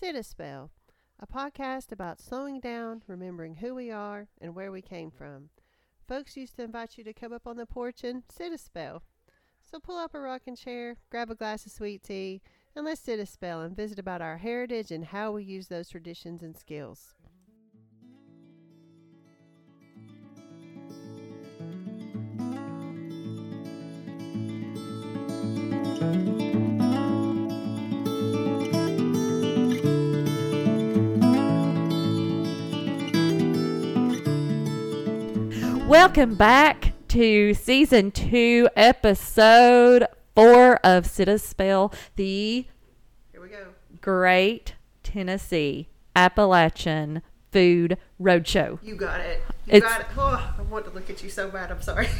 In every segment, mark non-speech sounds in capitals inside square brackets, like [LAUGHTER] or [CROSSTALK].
Sit a Spell, a podcast about slowing down, remembering who we are and where we came from. Folks used to invite you to come up on the porch and sit a spell. So pull up a rocking chair, grab a glass of sweet tea, and let's sit a spell and visit about our heritage and how we use those traditions and skills. Welcome back to season two, episode four of Sit a Spell, the Here we go. Great Tennessee Appalachian Food Roadshow. You got it. You It's- got it. Oh, I want to look at you so bad. I'm sorry. [LAUGHS]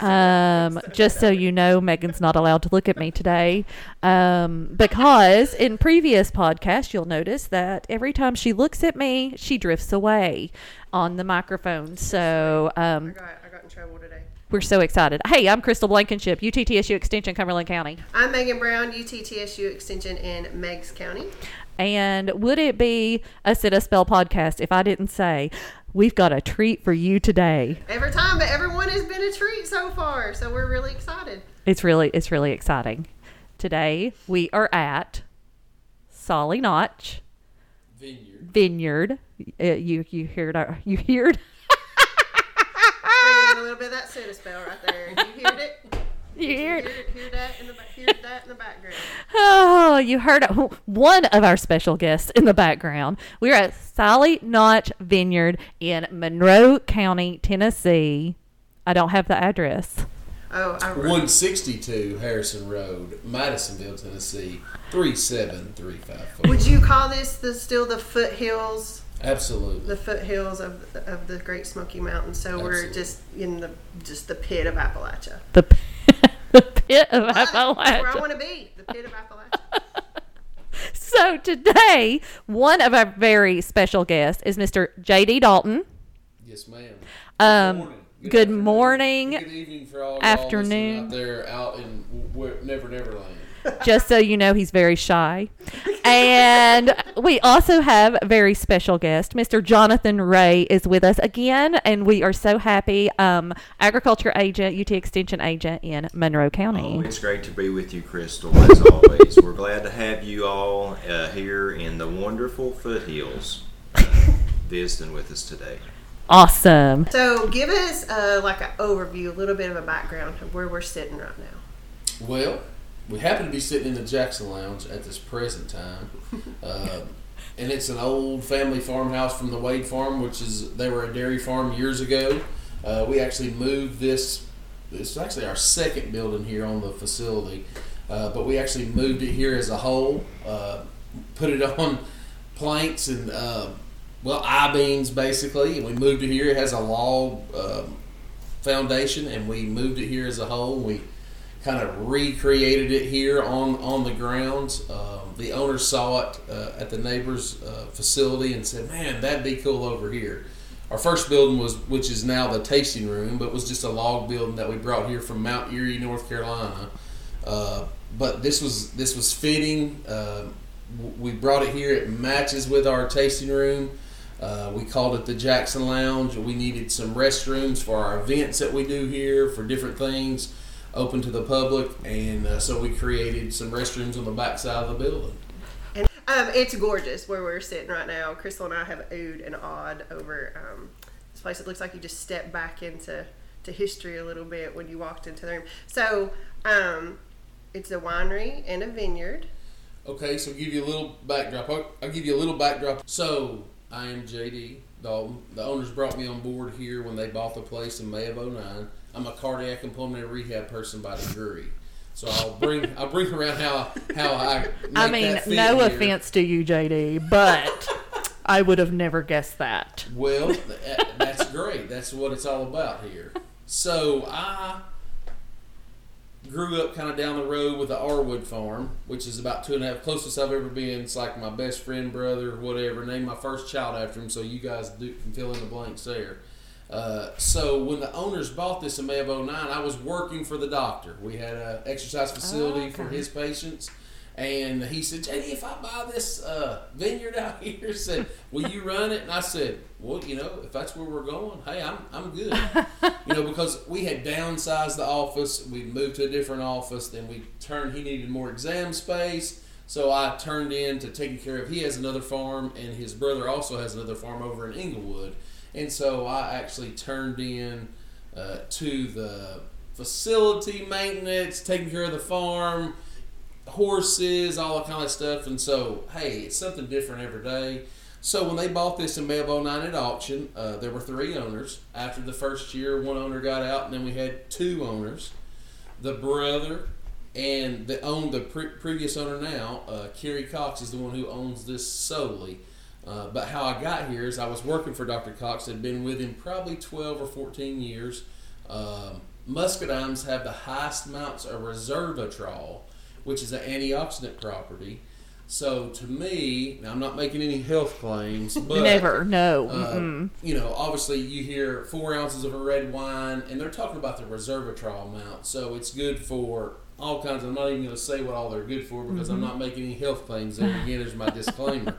Um, just so you know, Megan's not allowed to look at me today. Um, because in previous podcasts, you'll notice that every time she looks at me, she drifts away on the microphone. So, I um, got, I got in trouble today. we're so excited. Hey, I'm Crystal Blankenship, UTTSU Extension, Cumberland County. I'm Megan Brown, UTTSU Extension in Meigs County. And would it be a Sit a Spell podcast if I didn't say, we've got a treat for you today? Every time, but everyone has been a treat so far, so we're really excited. It's really, it's really exciting. Today we are at Sali Notch Vineyard. Vineyard. Uh, you, you heard, our, [LAUGHS] you heard, a little bit of that soda spell right there. You heard it? [LAUGHS] you You heard. heard, hear that in the ba- hear that in the background. [LAUGHS] Oh, you heard one of our special guests in the background. We're at Sali Notch Vineyard in Monroe County, Tennessee. I don't have the address. Oh, I, 162 Harrison Road, Madisonville, Tennessee, 37354. would you call this the still the foothills, Absolutely. the foothills of the, of the Great Smoky Mountains? So we're just in the just the pit of Appalachia. The, [LAUGHS] the pit of That's where I want to be. The pit of Appalachia. [LAUGHS] So today, one of our very special guests is Mr. J.D. Dalton. Yes, ma'am. Um, morning. good afternoon. morning, Good evening for all afternoon. listening out there out in w- Never Never Land. Just so you know, he's very shy. And we also have a very special guest, Mr. Jonathan Ray is with us again, and we are so happy. Um, agriculture agent, UT Extension agent in Monroe County. Oh, it's great to be with you, Crystal, as always. We're glad to have you all uh, here in the wonderful foothills uh, visiting with us today. Awesome. So give us uh, like an overview, a little bit of a background of where we're sitting right now. Well, we happen to be sitting in the Jackson Lounge at this present time. [LAUGHS] Uh, and it's an old family farmhouse from the Wade Farm, which is, they were a dairy farm years ago. Uh, we actually moved this, this is actually our second building here on the facility. Uh, but we actually moved it here as a whole, uh, put it [LAUGHS] on planks and, uh, well, I beams basically. And we moved it here. It has a log um foundation, and we moved it here as a whole. We kind of recreated it here on on the grounds. Um, the owner saw it uh, at the neighbor's uh, facility and said, "Man, that'd be cool over here." Our first building was, which is now the tasting room, but was just a log building that we brought here from Mount Airy, North Carolina. Uh, but this was this was fitting. Uh, we brought it here. It matches with our tasting room. Uh, we called it the Jackson Lounge. We needed some restrooms for our events that we do here for different things, open to the public, and uh, so we created some restrooms on the back side of the building. And um, it's gorgeous where we're sitting right now. Crystal and I have oohed and awed over um, this place. It looks like you just step back into to history a little bit when you walked into the room. So um, it's a winery and a vineyard. Okay, so give you a little backdrop. I'll, I'll give you a little backdrop. So I am JD Dalton. The owners brought me on board here when they bought the place in May of 09. I'm a cardiac and pulmonary rehab person by degree. So I'll bring I'll bring around how how I I mean, no here. offense to you, JD, but I would have never guessed that. Well, eh, that's great. That's what it's all about here. So I grew up kind of down the road with the Arwood Farm, which is about two and a half closest I've ever been. It's like my best friend, brother, whatever. Named my first child after him, so you guys do, can fill in the blanks there. Uh, so when the owners bought this in May of 09, I was working for the doctor. We had an exercise facility for okay. his patients. And he said, JD, if I buy this uh, vineyard [LAUGHS] out here, said, will you run it? And I said, well, you know, if that's where we're going, hey, I'm, I'm good. [LAUGHS] you know, because we had downsized the office. We moved to a different office. Then we turned, he needed more exam space. So I turned in to taking care of, he has another farm, and his brother also has another farm over in Englewood. And so I actually turned in uh, to the facility maintenance, taking care of the farm, horses, all that kind of stuff. And so, hey, it's something different every day. So when they bought this in May of 09 at auction, uh, there were three owners. After the first year, one owner got out, and then we had two owners. The brother and the own the pre- previous owner now, uh, Kerry Cox, is the one who owns this solely. Uh, but how I got here is I was working for Dr. Cox. Had been with him probably 12 or 14 years. Um, muscadines have the highest amounts of resveratrol, which is an antioxidant property. So to me, now I'm not making any health claims, [LAUGHS] but Never. No. uh, you know, obviously you hear four ounces of a red wine, and they're talking about the resveratrol amount. So it's good for all kinds. I'm not even going to say what all they're good for because I'm not making any health claims. There again, there's my [LAUGHS] disclaimer.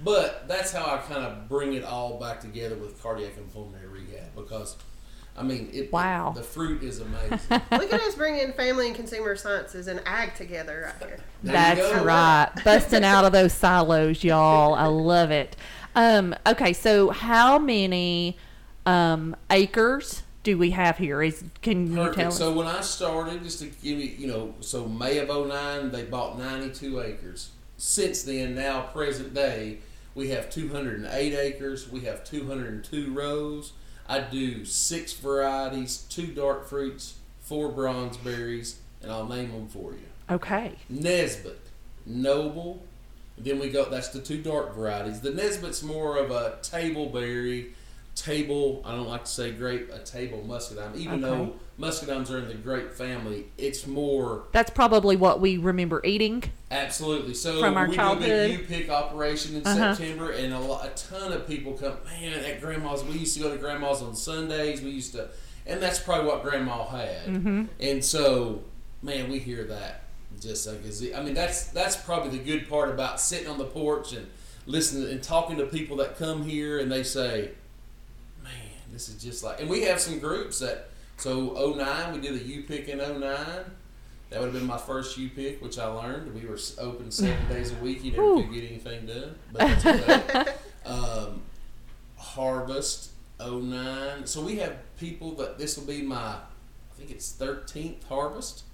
But that's how I kind of bring it all back together with cardiac and pulmonary rehab because, I mean, it. Wow. the fruit is amazing. [LAUGHS] Look at us bringing family and consumer sciences and ag together right here. There That's right. [LAUGHS] Busting out of those silos, y'all. I love it. Um, okay, so how many um, acres do we have here? Is can you tell Perfect. us? So when I started, just to give you, you know, so May of 09, they bought 92 acres. Since then, now present day, we have 208 acres. We have 202 rows. I do six varieties, two dark fruits, four bronze berries, and I'll name them for you. okay. Nesbitt, Noble. Then we go. That's the two dark varieties. The Nesbitt's more of a table berry, table. I don't like to say grape. A table muscadine. Even Okay. though muscadines are in the grape family, it's more That's probably what we remember eating. absolutely. So From our we childhood. do a U pick operation in Uh-huh. September, and a, lot, a ton of people come. Man, at grandma's. We used to go to grandma's on Sundays. We used to, and that's probably what grandma had. Mm-hmm. And so, man, we hear that just like I mean, that's that's probably the good part about sitting on the porch and listening and talking to people that come here and they say, "Man, this is just like." And we have some groups that. So 09, we did a U pick in 09. That would have been my first U pick, which I learned. We were open seven [LAUGHS] days a week. You never could get anything done, but that's [LAUGHS] okay. um, Harvest 09. So we have people that this will be my, I think it's 13th harvest,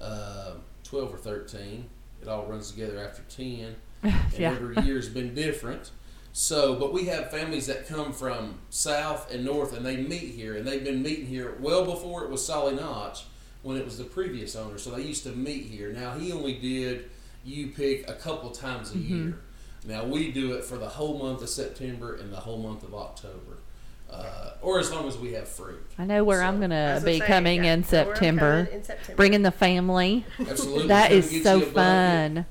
uh, 12 or 13. It all runs together after 10. [LAUGHS] And Yeah. every year's been different. So, but we have families that come from south and north and they meet here and they've been meeting here well before it was Sali Notch when it was the previous owner. So they used to meet here. Now he only did you pick a couple times a Mm-hmm. year. Now we do it for the whole month of September and the whole month of October, uh, or as long as we have fruit. I know where So- I'm going to be say, coming yeah, in September. coming in September. Bringing the family. Absolutely, That Come is get so you a fun.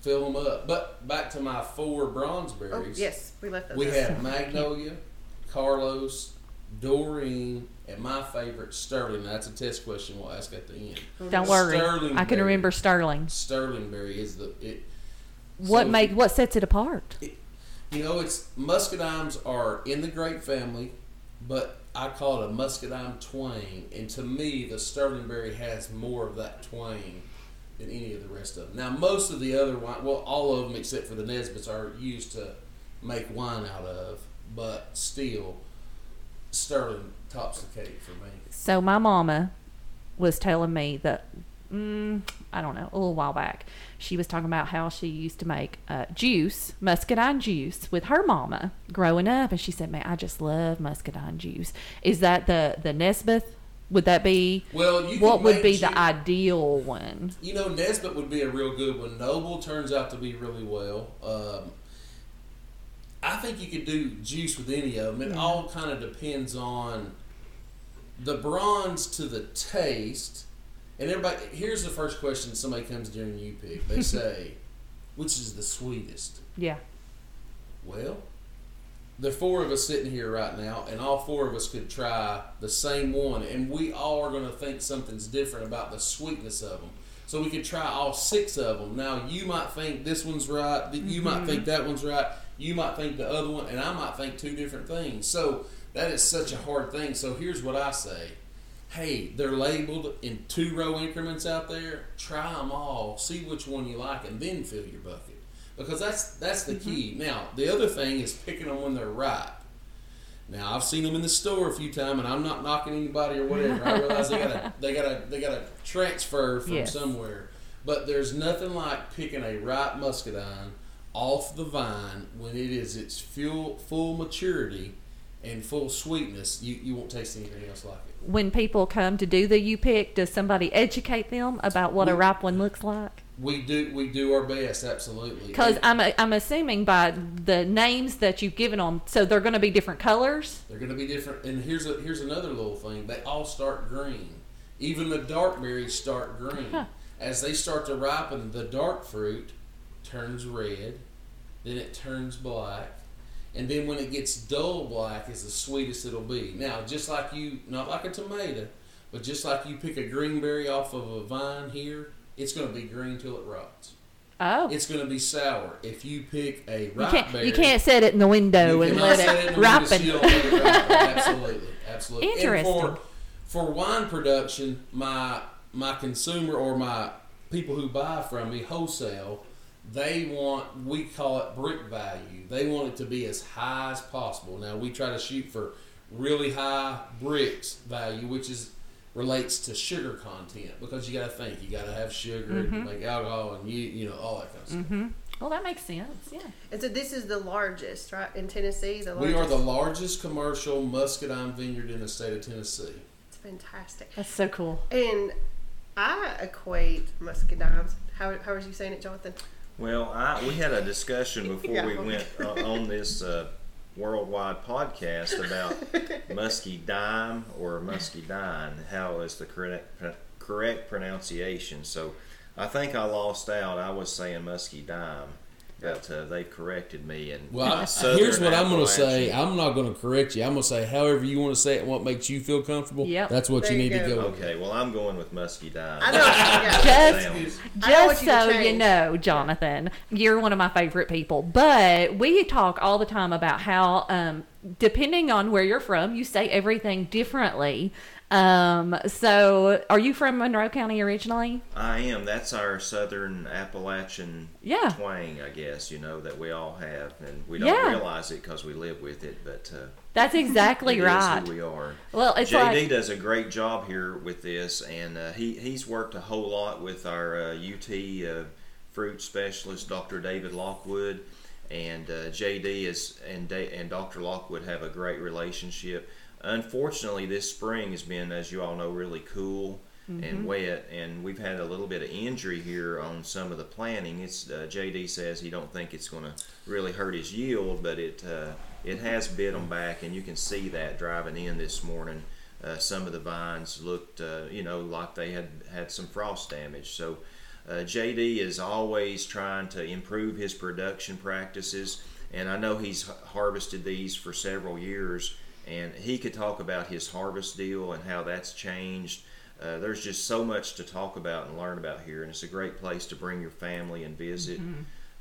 Fill them up. But back to my four bronze Oh, berries. yes, we left those. We out. have Magnolia, Carlos, Doreen, and my favorite Sterling. That's a test question we'll ask at the end. Oh, Don't worry. Sterling I can berry. remember Sterling. Sterling berry is the it. What so- make what sets it apart? You know, it's muscadines are in the grape family, but I call it a muscadine twang. And to me, the Sterling berry has more of that twang than any of the rest of them. Now, most of the other wine, well, all of them except for the Nesbitts are used to make wine out of, but still, Sterling tops the cake for me. So my mama was telling me that mm, I don't know a little while back. She was talking about how she used to make uh, juice, muscadine juice, with her mama growing up, and she said, "Man, I just love muscadine juice." Is that the the Nesbitt? Would that be Well, you what would be ju- the ideal one? You know, Nesbitt would be a real good one. Noble turns out to be really well. Um, I think you could do juice with any of them. It Yeah. all kind of depends on the bronze to the taste. And everybody, here's the first question somebody comes during you pick. They [LAUGHS] say, which is the sweetest? Yeah. Well, there are four of us sitting here right now, and all four of us could try the same one, and we all are going to think something's different about the sweetness of them. so we could try all six of them. Now you might think this one's right, you might think mm-hmm. that one's right, you might think the other one, and I might think two different things. So that is such a hard thing. So here's what I say. Hey, they're labeled in two row increments out there. Try them all, see which one you like, and then fill your bucket because that's that's the mm-hmm. key. Now the other thing is picking them when they're ripe. Now I've seen them in the store a few times, and I'm not knocking anybody or whatever. I realize they gotta [LAUGHS] they gotta they gotta transfer from Yes. somewhere, but there's nothing like picking a ripe muscadine off the vine when it is its full full maturity and full sweetness. You you won't taste anything else like it. When people come to do the U pick, does somebody educate them about what a ripe one looks like? We do we do our best, absolutely. Because I'm I'm assuming by the names that you've given them, so they're going to be different colors. They're going to be different. And here's a, here's another little thing. They all start green. Even the dark berries start green. Huh. As they start to ripen, the dark fruit turns red, then it turns black, and then when it gets dull black is the sweetest it'll be. Now, just like you, not like a tomato, but just like you pick a green berry off of a vine here, it's going to be green till it rots. Oh, It's going to be sour. If you pick a you ripe can't berry, you can't set it in the window and let it window ripen. it ripen. Absolutely, absolutely. Interesting. And for for wine production, my my consumer or my people who buy from me wholesale, they want we call it Brix value. They want it to be as high as possible. Now we try to shoot for really high Brix value, which is relates to sugar content because you got to think you got to have sugar to make alcohol and you you know all that kind of stuff. Mm-hmm. Well, that makes sense. Yeah. And so this is the largest, right, in Tennessee. The We are the largest commercial muscadine vineyard in the state of Tennessee. It's fantastic. That's so cool. And I equate muscadines. How how was you saying it, Jonathan? Well, I, we had a discussion [LAUGHS] before Yeah. we went uh, on this uh, worldwide podcast about [LAUGHS] musky dime or muscadine. How is the correct correct pronunciation? So, I think I lost out. I was saying musky dime, but uh, they corrected me. And Well, I, here's what I'm going to say. I'm not going to correct you. I'm going to say however you want to say it and what makes you feel comfortable. Yep. That's what There you you need to go. go with. Okay, well, I'm going with musky dime. I know. Just- Sounds- I don't want Just so you know, Jonathan, you're one of my favorite people. But we talk all the time about how, um, depending on where you're from, you say everything differently. Um, so, are you from Monroe County originally? I am. That's our Southern Appalachian Yeah. twang, I guess. You know that we all have, and we don't Yeah. realize it because we live with it. But uh, That's exactly right. who we are. Well, it's JD like does a great job here with this, and uh, he he's worked a whole lot with our uh, UT uh, fruit specialist, Dr. David Lockwood, and uh, JD is and da- and Dr. Lockwood have a great relationship. Unfortunately, this spring has been, as you all know, really cool and wet, and we've had a little bit of injury here on some of the planting. It's uh, JD says he don't think it's going to really hurt his yield, but it uh, it has bit them back, and you can see that driving in this morning. Uh, some of the vines looked, uh, you know, like they had had some frost damage. So uh, JD is always trying to improve his production practices, and I know he's harvested these for several years, and he could talk about his harvest deal and how that's changed. Uh, there's just so much to talk about and learn about here, and it's a great place to bring your family and visit.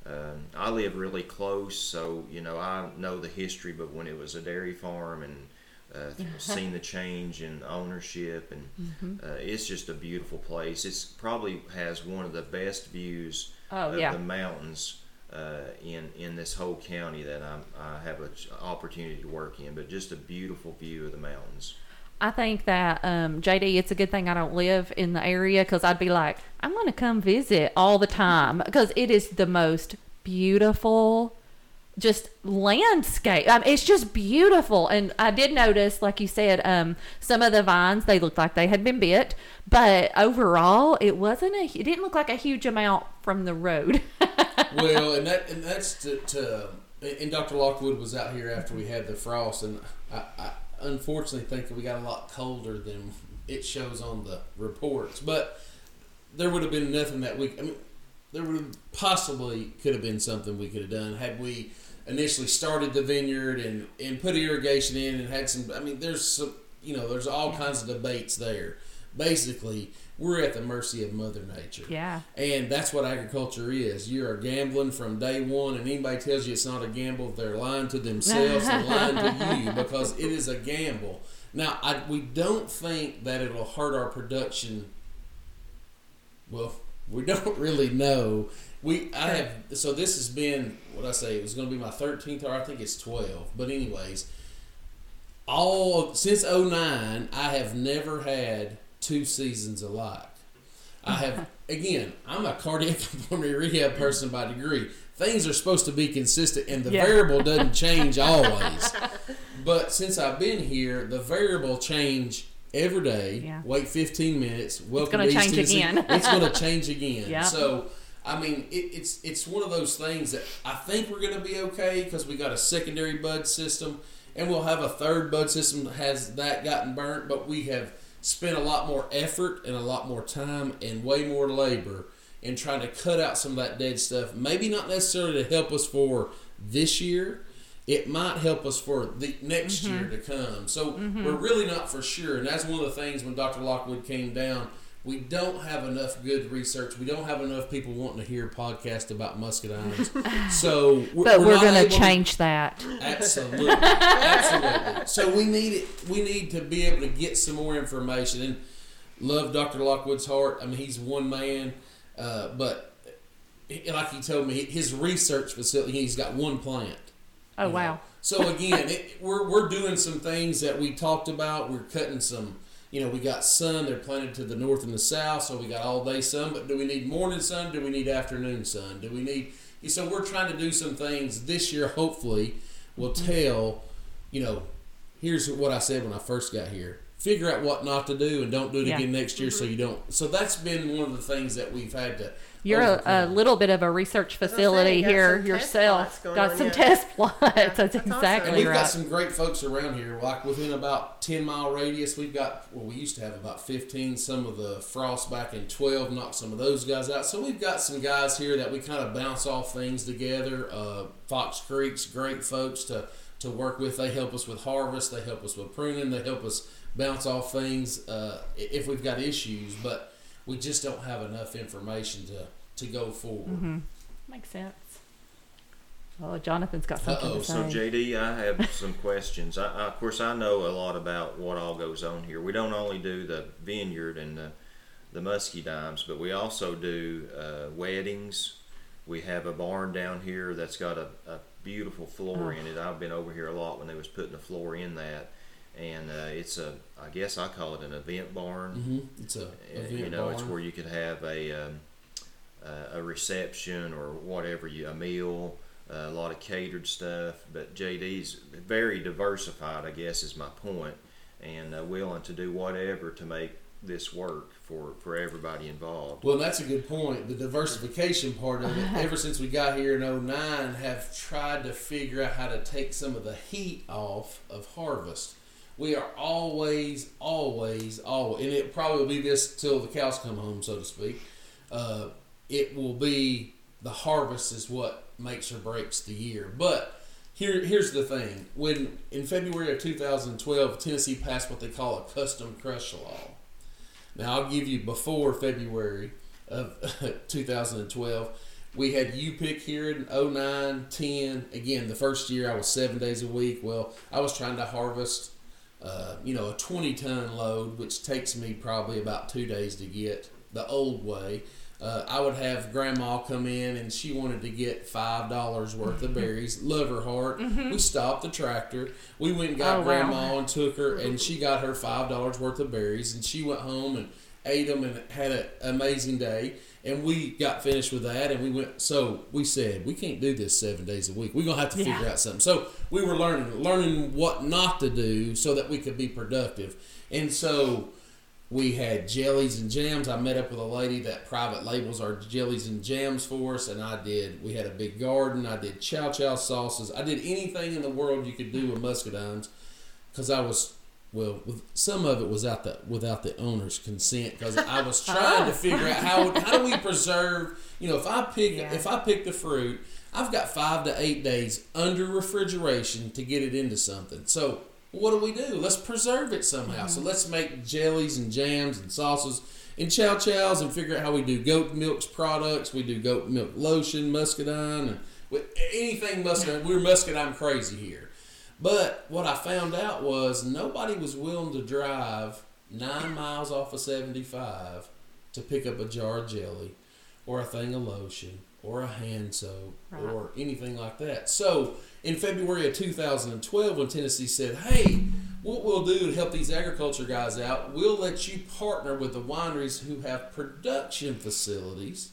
Um, I live really close, so you know I know the history. But when it was a dairy farm and uh, [LAUGHS] seen the change in ownership, and uh, it's just a beautiful place. It's probably has one of the best views Oh, of yeah. the mountains uh, in in this whole county that I'm, I have an opportunity to work in. But just a beautiful view of the mountains. I think that um, JD, it's a good thing I don't live in the area because I'd be like, I'm going to come visit all the time because it is the most beautiful, just landscape. Mean, it's just beautiful. And I did notice, like you said, um, some of the vines they looked like they had been bit, but overall, it wasn't a. It didn't look like a huge amount from the road. [LAUGHS] well, and that and that's to, to and Dr. Lockwood was out here after we had the frost, and I, I unfortunately think we got a lot colder than it shows on the reports. But there would have been nothing that we. I mean, there would have possibly could have been something we could have done had we initially started the vineyard and and put irrigation in and had some. I mean, there's some. You know, there's all kinds of debates there. Basically, we're at the mercy of Mother Nature. Yeah. And that's what agriculture is. You are gambling from day one, and anybody tells you it's not a gamble, they're lying to themselves and [LAUGHS] lying to you because it is a gamble. Now, I, we don't think that it'll hurt our production. Well, we [LAUGHS] don't really know. We I have so this has been what I say it was going to be my 13th or I think it's 12. But anyways, all since 09, I have never had two seasons alike. I have [LAUGHS] again. I'm a cardiac [LAUGHS] pulmonary rehab person by degree. Things are supposed to be consistent, and the Yeah. variable doesn't change always. But since I've been here, the variable change every day. Yeah. Wait 15 minutes. Welcome [LAUGHS] it's gonna to change again. it's going to change again. Yeah. So. I mean, it, it's it's one of those things that I think we're going to be okay because we got a secondary bud system, and we'll have a third bud system that has that gotten burnt. But we have spent a lot more effort and a lot more time and way more labor in trying to cut out some of that dead stuff. Maybe not necessarily to help us for this year. It might help us for the next year to come. So we're really not for sure. And that's one of the things when Dr. Lockwood came down. We don't have enough good research. We don't have enough people wanting to hear a podcast about muscadines. [LAUGHS] So, we're, But we're, not going to change that. Absolutely, absolutely. So we need it. We need to be able to get some more information. And love Dr. Lockwood's heart. I mean, he's one man, uh, but like he told me, his research facility. He's got one plant. Oh, know. wow. So again, it, we're we're doing some things that we talked about. We're cutting some. You know, we got sun. They're planted to the north and the south, so we got all day sun. But do we need morning sun? Do we need afternoon sun? Do we need? So we're trying to do some things this year. Hopefully, will tell. You know, here's what I said when I first got here. Figure out what not to do and don't do it Yeah. again next year, so mm-hmm. you don't. So that's been one of the things that we've had to. You're a, a little bit of a research facility say, here yourself. got on, some yeah. test plots. That's that's awesome. And we've right. got some great folks around here. Like within about ten mile radius, we've got well, we used to have about fifteen. Some of the frost back in twelve knocked some of those guys out. So we've got some guys here that we kind of bounce off things together. Uh, Fox Creek's great folks to to work with. They help us with harvest. They help us with pruning. They help us bounce off things uh, if we've got issues. But we just don't have enough information to to go forward. Mm-hmm. Makes sense. Oh, Jonathan's got something Uh-oh, to say. So JD, I have some questions. I, I, of course, I know a lot about what all goes on here. We don't only do the vineyard and the the musky dimes, but we also do uh, weddings. We have a barn down here that's got a, a beautiful floor Oh. in it. I've been over here a lot when they was putting the floor in that, and uh, it's a I guess I call it an event barn. hmm It's a Uh, event you know, it's where you could have a um, uh, a reception or whatever you a meal, uh, a lot of catered stuff. But JD's very diversified, I guess, is my point, and uh, willing to do whatever to make this work for for everybody involved. Well, that's a good point. The diversification part of it, [LAUGHS] ever since we got here in 09, have tried to figure out how to take some of the heat off of harvest. We are always, always, always, and it probably will be this till the cows come home, so to speak. Uh, it will be the harvest is what makes or breaks the year. But here, here's the thing: when in February of 2012, Tennessee passed what they call a custom crush law. Now I'll give you before February of [LAUGHS] 2012. We had you pick here in 09, 10. Again, the first year I was seven days a week. Well, I was trying to harvest, uh, you know, a 20 ton load, which takes me probably about two days to get the old way. Uh, I would have grandma come in and she wanted to get five dollars worth of berries. [LAUGHS] Love her heart. We stopped the tractor. We went and got Oh, wow. grandma and took her, and she got her five dollars worth of berries, and she went home and ate them and had an amazing day. And we got finished with that, and we went. So we said we can't do this seven days a week. We're gonna have to Yeah. figure out something. So we were learning, learning what not to do, so that we could be productive. And so we had jellies and jams. I met up with a lady that private labels our jellies and jams for us, and I did. We had a big garden. I did chow chow sauces. I did anything in the world you could do with muscadines, because I was well. With, some of it was out the without the owner's consent, because I was [LAUGHS] trying to oh. figure out how how do we [LAUGHS] preserve. You know, if I pick Yeah. if I pick the fruit, I've got five to eight days under refrigeration to get it into something. So what do we do? Let's preserve it somehow. So let's make jellies and jams and sauces. and chow chows and figure out how we do goat milk products. We do goat milk lotion, muscadine, and anything muscadine. We're muscadine crazy here. But what I found out was nobody was willing to drive nine miles off of 75 to pick up a jar of jelly or a thing of lotion or a hand soap Right. or anything like that. So in February of 2012, when Tennessee said, hey, what we'll do to help these agriculture guys out, we'll let you partner with the wineries who have production facilities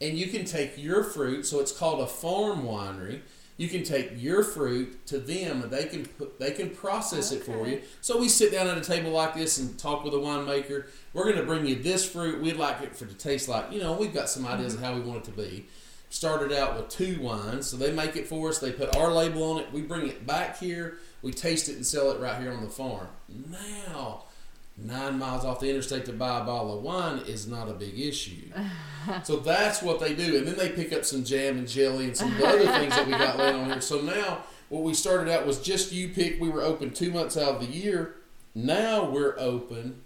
and you can take your fruit. So it's called a farm winery. You can take your fruit to them, and they can put, they can process it for you. So we sit down at a table like this and talk with a winemaker. We're going to bring you this fruit. We'd like it for to taste like you know. We've got some ideas of mm-hmm. how we want it to be. Started out with two wines, so they make it for us. They put our label on it. We bring it back here. We taste it and sell it right here on the farm. Now, nine miles off the interstate to buy a bottle of wine is not a big issue. [LAUGHS] So that's what they do, and then they pick up some jam and jelly and some of the other [LAUGHS] things that we got laying on here. So now, what we started out was just you pick. We were open two months out of the year. Now we're open.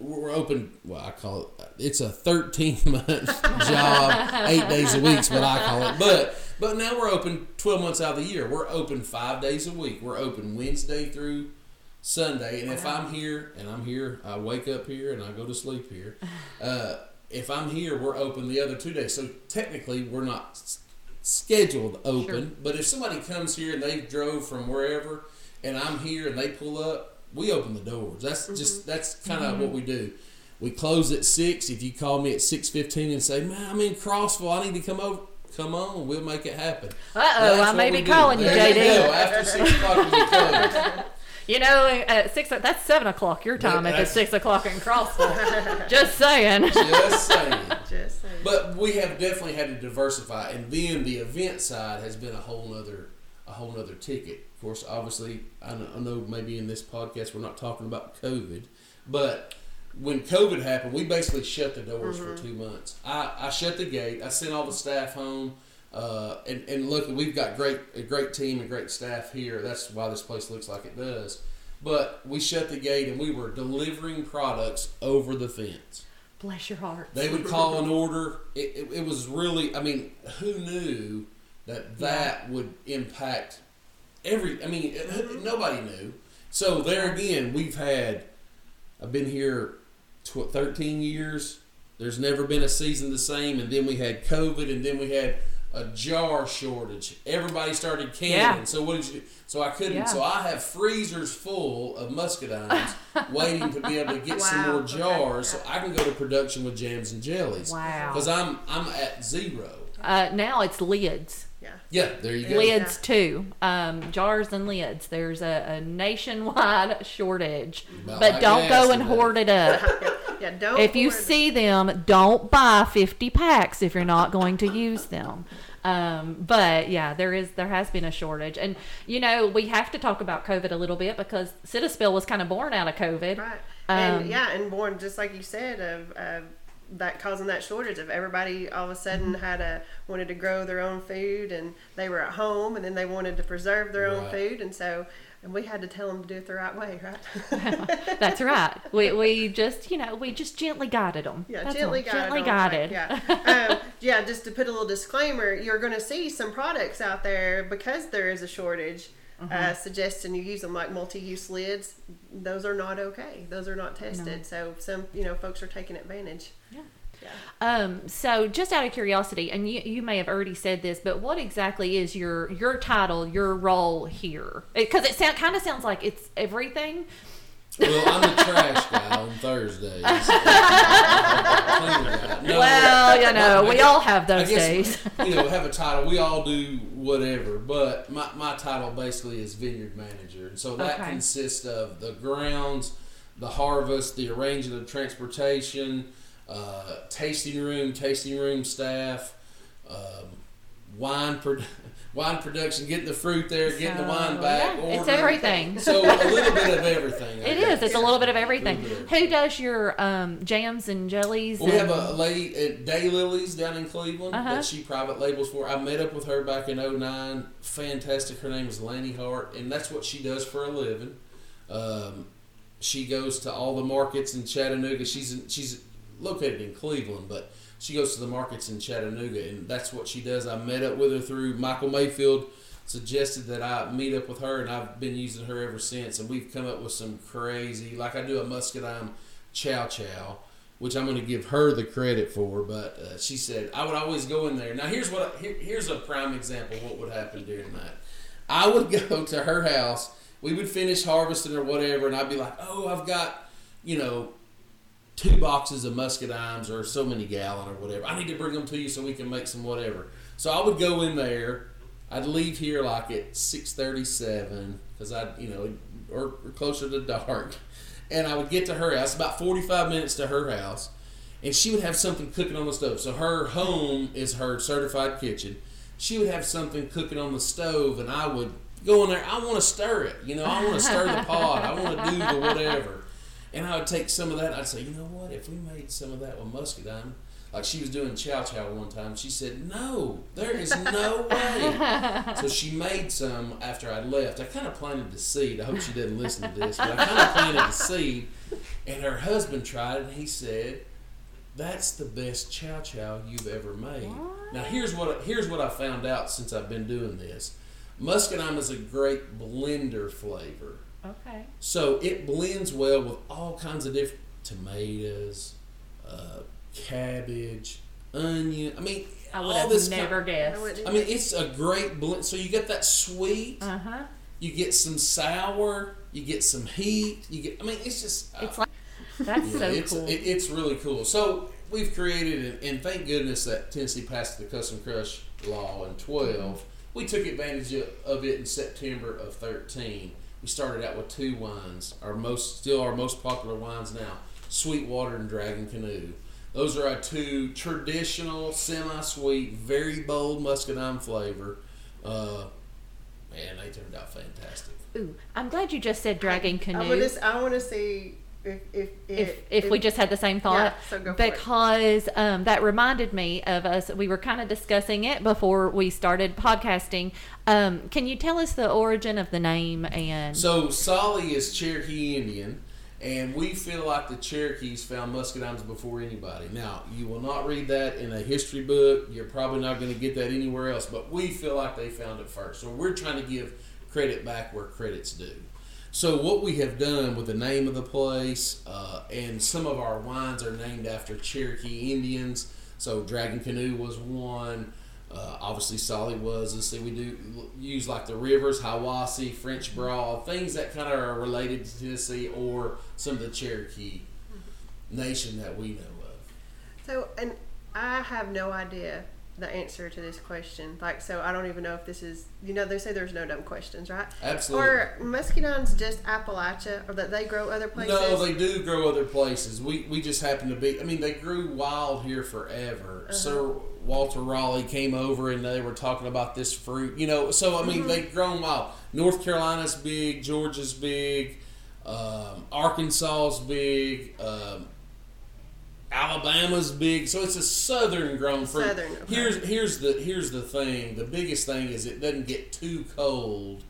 We're open. Well, I call it. It's a thirteen [LAUGHS] month job, eight days a week is what I call it. But but now we're open twelve months out of the year. We're open five days a week. We're open Wednesday through Sunday. And if I'm here and I'm here, I wake up here and I go to sleep here. [LAUGHS] Uh, if I'm here, we're open the other two days. So technically, we're not s- scheduled open. But if somebody comes here and they drove from wherever, and I'm here and they pull up, we open the doors. That's just that's kind of what we do. We close at six. If you call me at six fifteen and say, "Man, I'm in Crossville. I need to come over," come on, we'll make it happen. Uh oh, I may be do. calling you, JD. go. After six o'clock. [LAUGHS] You know, at six that's seven o'clock your time if it's six o'clock in Crossville. [LAUGHS] Just saying. Just saying. Just saying. But we have definitely had to diversify, and then the event side has been a whole other a whole other ticket. Of course, obviously, I know, I know maybe in this podcast we're not talking about COVID, but when COVID happened, we basically shut the doors for mm-hmm. two months. I, I shut the gate. I sent all the staff home. Uh, and, and look, we've got great a great team and great staff here. That's why this place looks like it does. But we shut the gate and we were delivering products over the fence. Bless your heart. They would call an order. It, it, it was really, I mean, who knew that that would impact every, I mean, uh, nobody knew. So there again, we've had, I've been here tw- 13 years. There's never been a season the same. And then we had COVID and then we had a jar shortage. Everybody started canning. Yeah. So what did you? So I couldn't. Yeah. So I have freezers full of muscadines [LAUGHS] waiting to be able to get some Wow, more okay, jars so I can go to production with jams and jellies. Wow. Because I'm I'm at zero. Uh, now it's lids. Yeah. Yeah, there you go. Lids too. Um, jars and lids. There's a, a nationwide [LAUGHS] shortage. About but like don't go and today. hoard it up. [LAUGHS] Yeah. Don't. if you see them, don't buy 50 packs if you're not going to use them. Um, but yeah, there is there has been a shortage, and you know we have to talk about COVID a little bit because Sit a Spell was kind of born out of COVID. Right. Um, and yeah, and born just like you said of uh, that causing that shortage of everybody all of a sudden Mm-hmm. had a wanted to grow their own food and they were at home and then they wanted to preserve their own food and so and we had to tell them to do it the right way, right? [LAUGHS] [LAUGHS] That's right. We, we just you know we just gently guided them. Yeah, That's gently all. guided. Gently right, guided. Yeah, [LAUGHS] um, yeah. Just to put a little disclaimer, you're going to see some products out there because there is a shortage. Mm-hmm. Uh, suggesting you use them like multi-use lids. Those are not okay. Those are not tested. So some you know folks are taking advantage. Yeah. Yeah. Um, so just out of curiosity, and you, you may have already said this, but what exactly is your your title, your role here? Because it, sound, kind of sounds like it's everything. Well, I'm the trash guy on Thursdays. [LAUGHS] Cleaner. No, well, you know, I we guess- all have I those days. you know, have a title. We all do whatever, but my, my title basically is vineyard manager. And so that Okay. consists of the grounds, the harvest, the arranging of transportation, uh, tasting room, tasting room staff, um, wine pro- wine production, getting the fruit there, getting the wine back. yeah, it's everything. So a little bit of everything. I It guess. is. It's a little bit of everything. Bit Who does your um, jams and jellies? Well, we have a lady at Daylilies down in Cleveland Uh-huh. that she private labels for. I met up with her back in 09. Fantastic. Her name is Lanny Hart, and that's what she does for a living. Um, she goes to all the markets in Chattanooga. She's in, she's located in Cleveland, but she goes to the markets in Chattanooga, and that's what she does. I met up with her through Michael Mayfield suggested that I meet up with her, and I've been using her ever since. And we've come up with some crazy, like I do a muscadine chow chow, which I'm going to give her the credit for. But uh, she said I would always go in there. Now here's what I, here, here's a prime example of what would happen during that. I would [LAUGHS] go to her house. We would finish harvesting or whatever, and I'd be like, "Oh, I've got, you know, two boxes of muscadines or so many gallon or whatever. I need to bring them to you so we can make some whatever." So I would go in there I'd leave here like at six thirty-seven because I, you know, or, or closer to dark, and I would get to her house about forty-five minutes to her house, and she would have something cooking on the stove. So her home is her certified kitchen. She would have something cooking on the stove, and I would go in there. I want to stir it, you know. I want to stir the [LAUGHS] pot. I want to do the whatever, and I would take some of that. I'd say, you know what? If we made some of that with muscadine like she was doing chow chow one time. She said, "No, there is no way." [LAUGHS] so she made some after I left. I kind of planted the seed. I hope she didn't listen to this, but I kind of planted the seed. And her husband tried it, and he said, "That's the best chow chow you've ever made." What? Now here's what here's what I found out since I've been doing this. Muscadine is a great blender flavor. Okay. So it blends well with all kinds of different tomatoes, uh, cabbage, onion. I mean, I would all have this never kind- guessed. I I mean, it's a great blend. So you get that sweet, Uh huh. you get some sour, you get some heat. You get. I mean, it's just. uh, It's like that's yeah, so it's, cool. it, it's really cool. So we've created, and, and thank goodness that Tennessee passed the custom crush law in 12. We took advantage of, of it in September of 13. We started out with two wines, our most, still our most popular wines now, Sweetwater and Dragon Canoe. Those are our two traditional, semi-sweet, very bold muscadine flavor. Uh, man, they turned out fantastic. Ooh, I'm glad you just said dragon canoe. I want to. I want to see if if if, if we just had the same thought. Yeah, so go for it. because um, that reminded me of us. We were kind of discussing it before we started podcasting. Um, can you tell us the origin of the name and? So Sali is Cherokee Indian, and we feel like the Cherokees found muscadines before anybody. Now, you will not read that in a history book. You're probably not going to get that anywhere else, but we feel like they found it first. So we're trying to give credit back where credit's due. So what we have done with the name of the place, uh, and some of our wines are named after Cherokee Indians. So Dragon Canoe was one. Uh, obviously, Sali was. Let's see, we do use like the rivers, Hiwassee, French Broad, things that kind of are related to Tennessee or some of the Cherokee nation that we know of. So, and I have no idea the answer to this question. Like, so I don't even know if this is, you know, they say there's no dumb questions, right? Absolutely. Or muscadines just Appalachia, or that they grow other places? No, they do grow other places. We we just happen to be. I mean, they grew wild here forever. Sir Walter Raleigh came over and they were talking about this fruit. You know, so I mean, they've grown wild. North Carolina's big. Georgia's big. Um, Arkansas's big. Um, Alabama's big, so it's a southern grown fruit. Southern, okay. Here's here's the here's the thing. The biggest thing is it doesn't get too cold,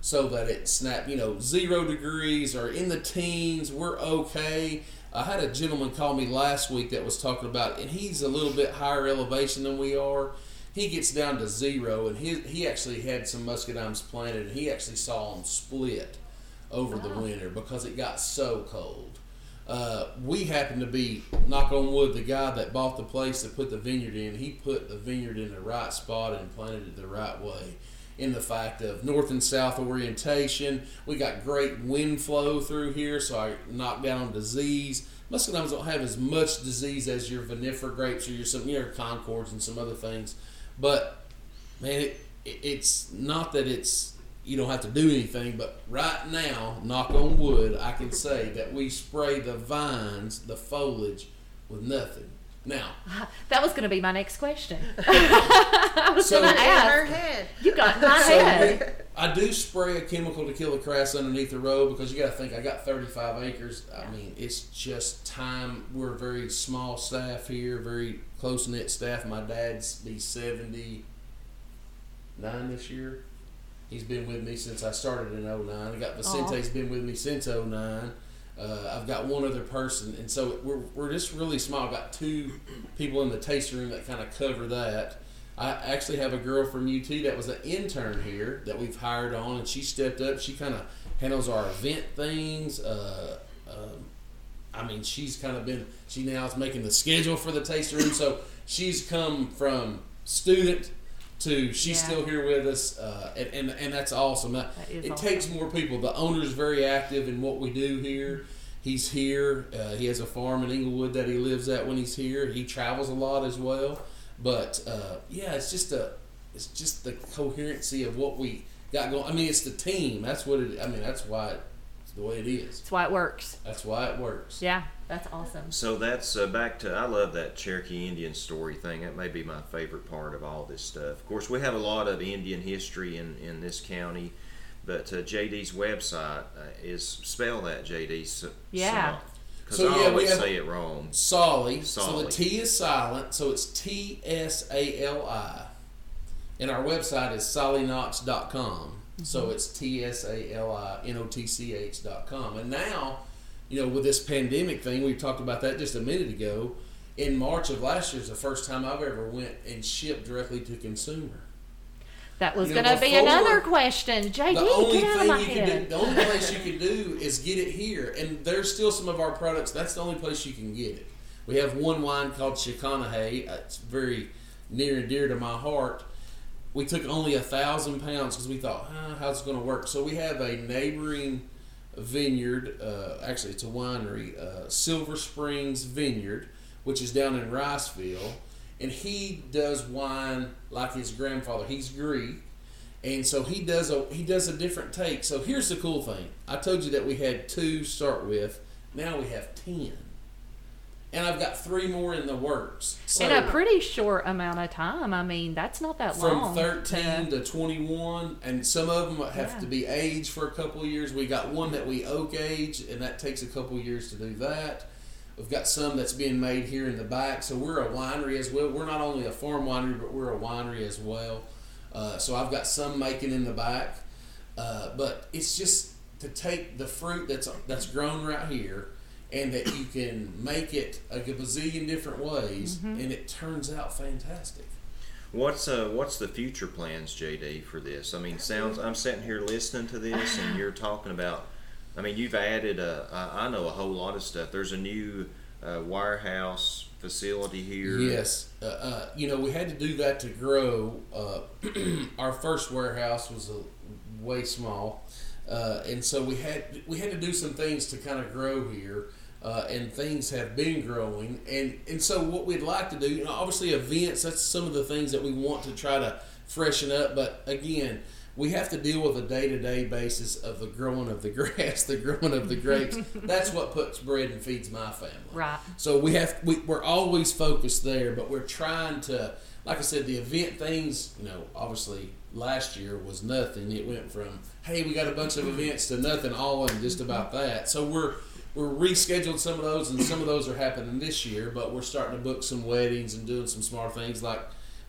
so that it snap. You know, zero degrees or in the teens, we're okay. I had a gentleman call me last week that was talking about, and he's a little bit higher elevation than we are. He gets down to zero, and he he actually had some muscadines planted, and he actually saw them split over the winter because it got so cold. Uh, we happened to be, knock on wood, the guy that bought the place that put the vineyard in, he put the vineyard in the right spot and planted it the right way. In the fact of north and south orientation, we got great wind flow through here, so I knocked down disease. Muscadines don't have as much disease as your vinifera grapes or your some your concords and some other things, but man, it, it, it's not that it's you don't have to do anything, but right now, knock on wood, I can say that we spray the vines, the foliage, with nothing. Now, [LAUGHS] that was going to be my next question. [LAUGHS] [LAUGHS] I was So- going to in her ask. head. You got my so head. we, I do spray a chemical to kill the grass underneath the row because you got to think I got 35 acres. I mean, it's just time. We're a very small staff here, very close knit staff. My dad's be 79 this year. He's been with me since I started in 09. I got Vicente's been with me since 09. Uh, I've got one other person, and so we're, we're just really small. I've got two people in the tasting room that kind of cover that. I actually have a girl from UT that was an intern here that we've hired on, and she stepped up. She kind of handles our event things. Uh, um, I mean, she's kind of been. She now is making the schedule for the tasting room, so she's come from student to she's Yeah. still here with us, uh, and, and and that's awesome. That- it awesome. takes more people. The owner's very active in what we do here. He's here. Uh, he has a farm in Englewood that he lives at when he's here. He travels a lot as well. But uh, yeah, it's just a it's just the coherency of what we got going. I mean, it's the team. That's what it. I mean, that's why it's the way it is. That's why it works. That's why it works. Yeah, that's awesome. So that's uh, back to I love that Cherokee Indian story thing. That may be my favorite part of all this stuff. Of course, we have a lot of Indian history in, in this county, but uh, JD's website uh, is spell that JD. So, Yeah. Because So, I yeah, always say it wrong. Sali. So the T is silent. So it's T S A L I. And our website is salinotch.com. So it's T S A L I N O T C H.com. And now, you know, with this pandemic thing, we talked about that just a minute ago. In March of last year is the first time I've ever went and shipped directly to consumer. That was You know, going to be another question. JD, The only get out of my you can do, head. the only place you can do is get it here, and there's still some of our products. That's the only place you can get it. We have one wine called Chiconahay. Uh, It's very near and dear to my heart. We took only a thousand pounds because we thought, ah, how's it going to work? So we have a neighboring vineyard. Uh, actually, it's a winery, uh, Silver Springs Vineyard, which is down in Riceville, and he does wine like his grandfather. He's Greek, and so he does a he does a different take. So here's the cool thing: I told you that we had two start with. Now we have ten, and I've got three more in the works. So In a pretty short amount of time. I mean, that's not that long. from 13 to- to 21 and some of them have Yeah. to be aged for a couple of years we got one that we oak age and that takes a couple of years to do that we've got some that's being made here in the back so we're a winery as well we're not only a farm winery but we're a winery as well uh, so i've got some making in the back uh, but it's just to take the fruit that's that's grown right here and that you can make it a bazillion different ways and it turns out fantastic What's uh what's the future plans, JD, for this? I mean, sounds I'm sitting here listening to this, and you're talking about. I mean, you've added a. I I know a whole lot of stuff. There's a new uh, warehouse facility here. Yes, uh, uh, you know we had to do that to grow. Uh, [CLEARS THROAT] our first warehouse was a, way small, uh, and so we had we had to do some things to kind of grow here. Uh, and things have been growing, and and so what we'd like to do, you know, obviously events. That's some of the things that we want to try to freshen up. But again, we have to deal with a day to day basis of the growing of the [LAUGHS] grass, the growing of the grapes. [LAUGHS] That's what puts bread and feeds my family. Right. So we have we, we're always focused there, but we're trying to, like I said, the event things. You know, obviously last year was nothing. It went from hey, we got a bunch of [CLEARS THROAT] events to nothing, all in just about that. So we're we're rescheduled some of those, and some of those are happening this year. But we're starting to book some weddings and doing some smart things. Like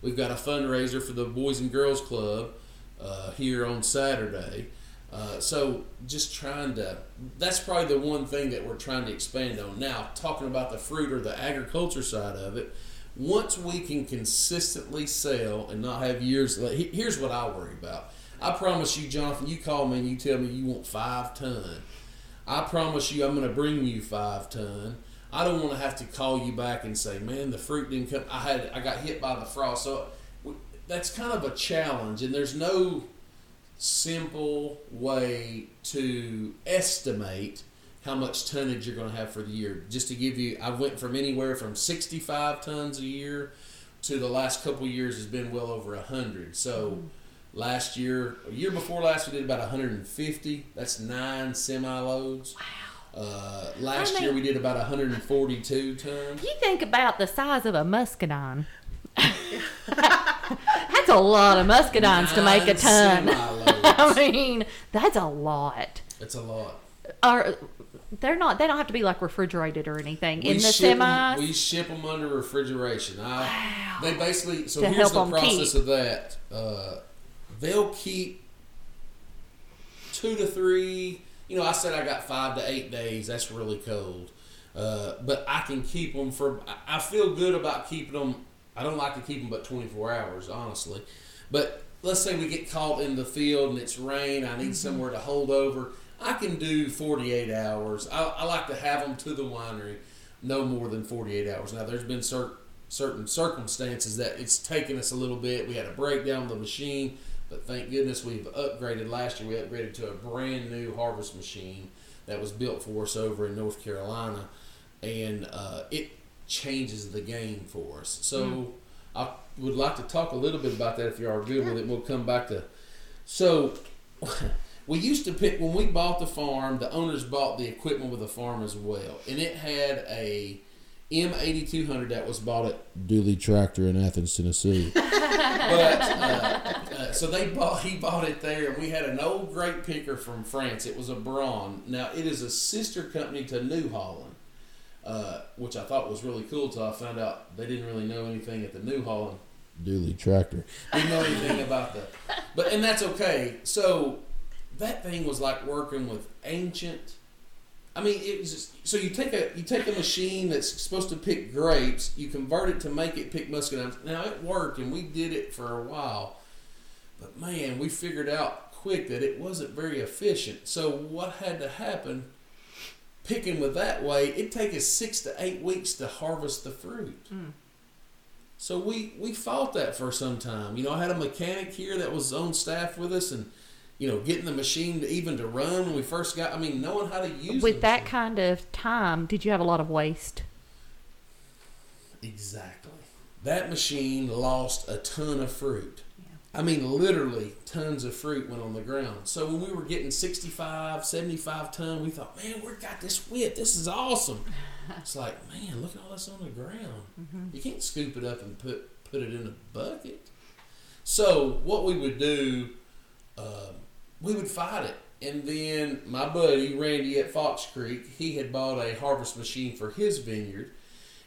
we've got a fundraiser for the Boys and Girls Club uh, here on Saturday. Uh, so just trying to that's probably the one thing that we're trying to expand on now talking about the fruit or the agriculture side of it once we can consistently sell and not have years here's what i worry about i promise you jonathan you call me and you tell me you want five ton i promise you i'm going to bring you five ton i don't want to have to call you back and say man the fruit didn't come i had i got hit by the frost so that's kind of a challenge and there's no simple way to estimate how much tonnage you're going to have for the year. Just to give you, I went from anywhere from 65 tons a year to the last couple years has been well over 100. So mm. Last year, a year before last, we did about 150. That's nine semi loads. Wow. Uh, last I year, we did about 142 tons. You think about the size of a muscadine. [LAUGHS] that's a lot of muscadines to make a ton. [LAUGHS] I mean, that's a lot. It's a lot. Are they're not? They don't have to be like refrigerated or anything in the semis. we ship them under refrigeration. I, They basically so To here's the process keep. of that. Uh, they'll keep two to three, you know, I said I got five to eight days. That's really cold. Uh, but I can keep them for. I- feel good about keeping them. I don't like to keep them but 24 hours, honestly. But let's say we get caught in the field and it's rain. I need somewhere to hold over. I can do 48 hours. I, I like to have them to the winery no more than 48 hours. Now, there's been cer- certain circumstances that it's taken us a little bit. We had a breakdown of the machine, but thank goodness we've upgraded. Last year, we upgraded to a brand new harvest machine that was built for us over in North Carolina, and uh, it changes the game for us. So, I would like to talk a little bit about that if you are good with it. We'll come back to. So, [LAUGHS] we used to pick when we bought the farm. The owners bought the equipment with the farm as well, and it had a M eighty two hundred that was bought at Dooley Tractor in Athens, Tennessee. [LAUGHS] but uh, uh, so they bought he bought it there, and we had an old great picker from France. It was a Braud. Now it is a sister company to New Holland. Uh, which I thought was really cool till I found out they didn't really know anything at the New Holland Dooley Tractor. Didn't know anything about the, but and that's okay. So that thing was like working with ancient. I mean, it was just, so you take a you take a machine that's supposed to pick grapes, you convert it to make it pick muscadines. Now it worked, and we did it for a while, but man, we figured out quick that it wasn't very efficient. So what had to happen? Picking with that way, it take us six to eight weeks to harvest the fruit. Hmm. So we we fought that for some time. You know, I had a mechanic here that was on staff with us, and you know, getting the machine to even to run when we first got. I mean, knowing how to use With that machine. kind of time, did you have a lot of waste? Exactly. That machine lost a ton of fruit. I mean, literally tons of fruit went on the ground. So when we were getting 65, 75 ton, we thought, man, we got this whip. This is awesome. [LAUGHS] It's like, man, look at all this on the ground. You can't scoop it up and put put it in a bucket. So what we would do, um, we would fight it. And then my buddy Randy at Fox Creek, he had bought a harvest machine for his vineyard.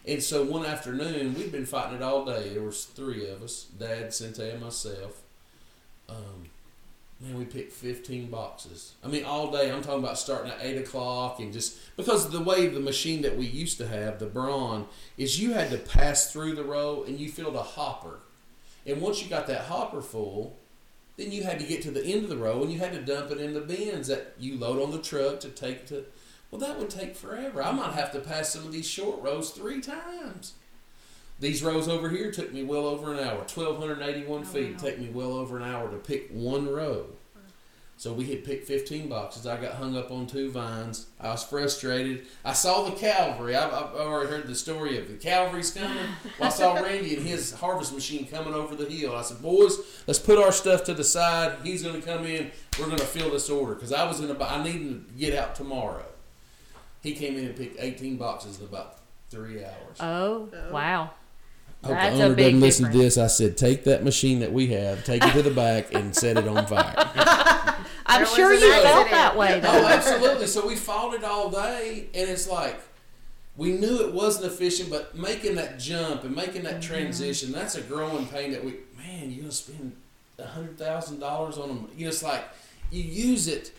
And so one afternoon, we'd been fighting it all day. There was three of us, Dad, Cynthia, and myself. Um, man, we picked 15 boxes. I mean, all day. I'm talking about starting at 8 o'clock and just because of the way the machine that we used to have, the Braud, is you had to pass through the row and you filled a hopper. And once you got that hopper full, then you had to get to the end of the row and you had to dump it in the bins that you load on the truck to take to. Well, that would take forever. I might have to pass some of these short rows three times. These rows over here took me well over an hour. 1,281 feet take me well over an hour to pick one row. So we had picked 15 boxes. I got hung up on two vines. I was frustrated. I saw the cavalry. I've, I've already heard the story of the cavalry's coming. Well, I saw Randy and his harvest machine coming over the hill. I said, "Boys, let's put our stuff to the side. He's going to come in. We're going to fill this order because I was going to. I needed to get out tomorrow." He came in and picked 18 boxes in about three hours. Oh, Oh. wow. I hope That's the owner doesn't listen to this. I said, take that machine that we have, take it to the back, and set it on fire. [LAUGHS] I'm There sure you an felt that way, oh, absolutely. So we fought it all day, and it's like we knew it wasn't efficient, but making that jump and making that transition, that's a growing pain that we, man, you're going to spend a $100,000 on them. You know, it's like you use it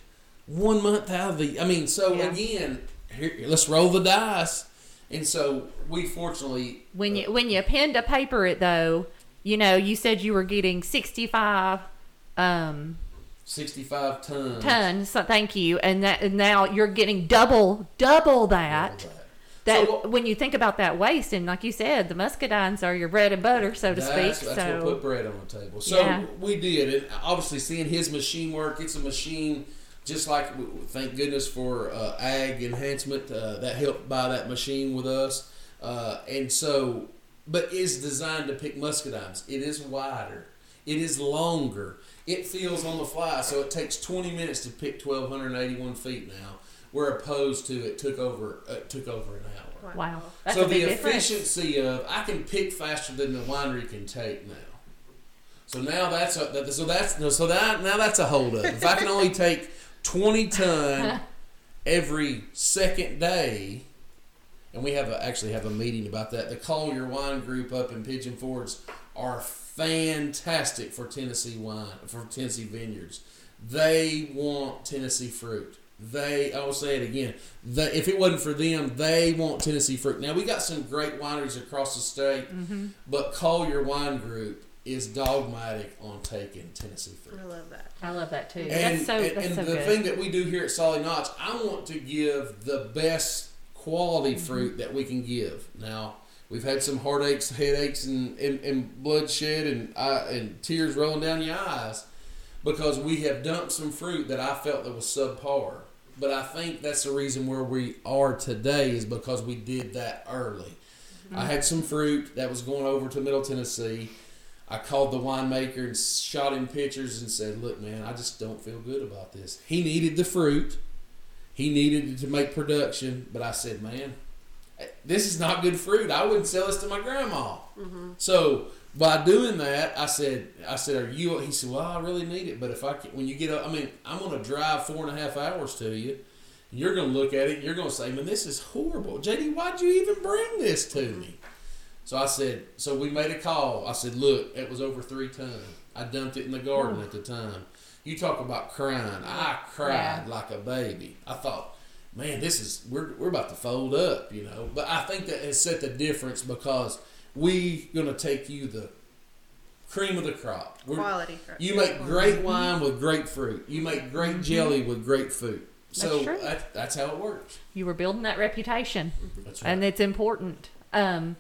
one month out of the, I mean, so Yeah. again, here, let's roll the dice. And so we fortunately When you when you pen to paper it though, you know, you said you were getting 65 um 65 tons. tons. So thank you. And that and now you're getting double double that. That So what- when you think about that waste and like you said, the muscadines are your bread and butter, so to That's, speak. that's what so put bread on the table. So Yeah. we did, and obviously seeing his machine work, it's a machine just like thank goodness for uh, ag enhancement uh, that helped buy that machine with us, uh, and so but is designed to pick muscadines. It is wider, it is longer, it feels on the fly, so it takes 20 minutes to pick 1,281 feet now, where opposed to it took over uh, took over an hour. wow. That's so a big the difference. efficiency of I can pick faster than the winery can take now. So now that's a, that, so that's so that now that's a hold up. If I can only take twenty ton [LAUGHS] every second day, and we have a, actually have a meeting about that. The Collier Wine Group up in Pigeon Forge are fantastic for Tennessee wine for Tennessee vineyards. They want Tennessee fruit. they, I will say it again, they, if it wasn't for them, they want Tennessee fruit. Now, we got some great wineries across the state, but Collier Wine Group is dogmatic on taking Tennessee fruit. I love that. I love that too. And, that's so. and, that's and so the good. thing that we do here at Sali Notch, I want to give the best quality Mm-hmm. fruit that we can give. Now, we've had some heartaches, headaches, and, and, and bloodshed and, uh, and tears rolling down your eyes because we have dumped some fruit that I felt that was subpar. But I think that's the reason where we are today is because we did that early. I had some fruit that was going over to Middle Tennessee. I called the winemaker and shot him pictures and said, "Look, man, I just don't feel good about this." He needed the fruit. He needed it to make production, but I said, "Man, this is not good fruit. I wouldn't sell this to my grandma." Mm-hmm. So by doing that, I said, "I said, are you?" He said, "Well, I really need it, but if I can, when you get up, I mean, I'm going to drive four and a half hours to you." You're going to look at it and you're going to say, man, this is horrible. JD, why'd you even bring this to mm-hmm. me? So I said, so we made a call. I said, look, it was over three tons. I dumped it in the garden mm. at the time. You talk about crying. I cried like a baby. I thought, man, this is, we're, we're about to fold up, you know. But I think that has set the difference because we're going to take you the cream of the crop. We're, Quality. fruit. you make great wine with great fruit. You make great jelly with great food. So true. that, that's how it works. you were building that reputation. That's right. and it's important. Um,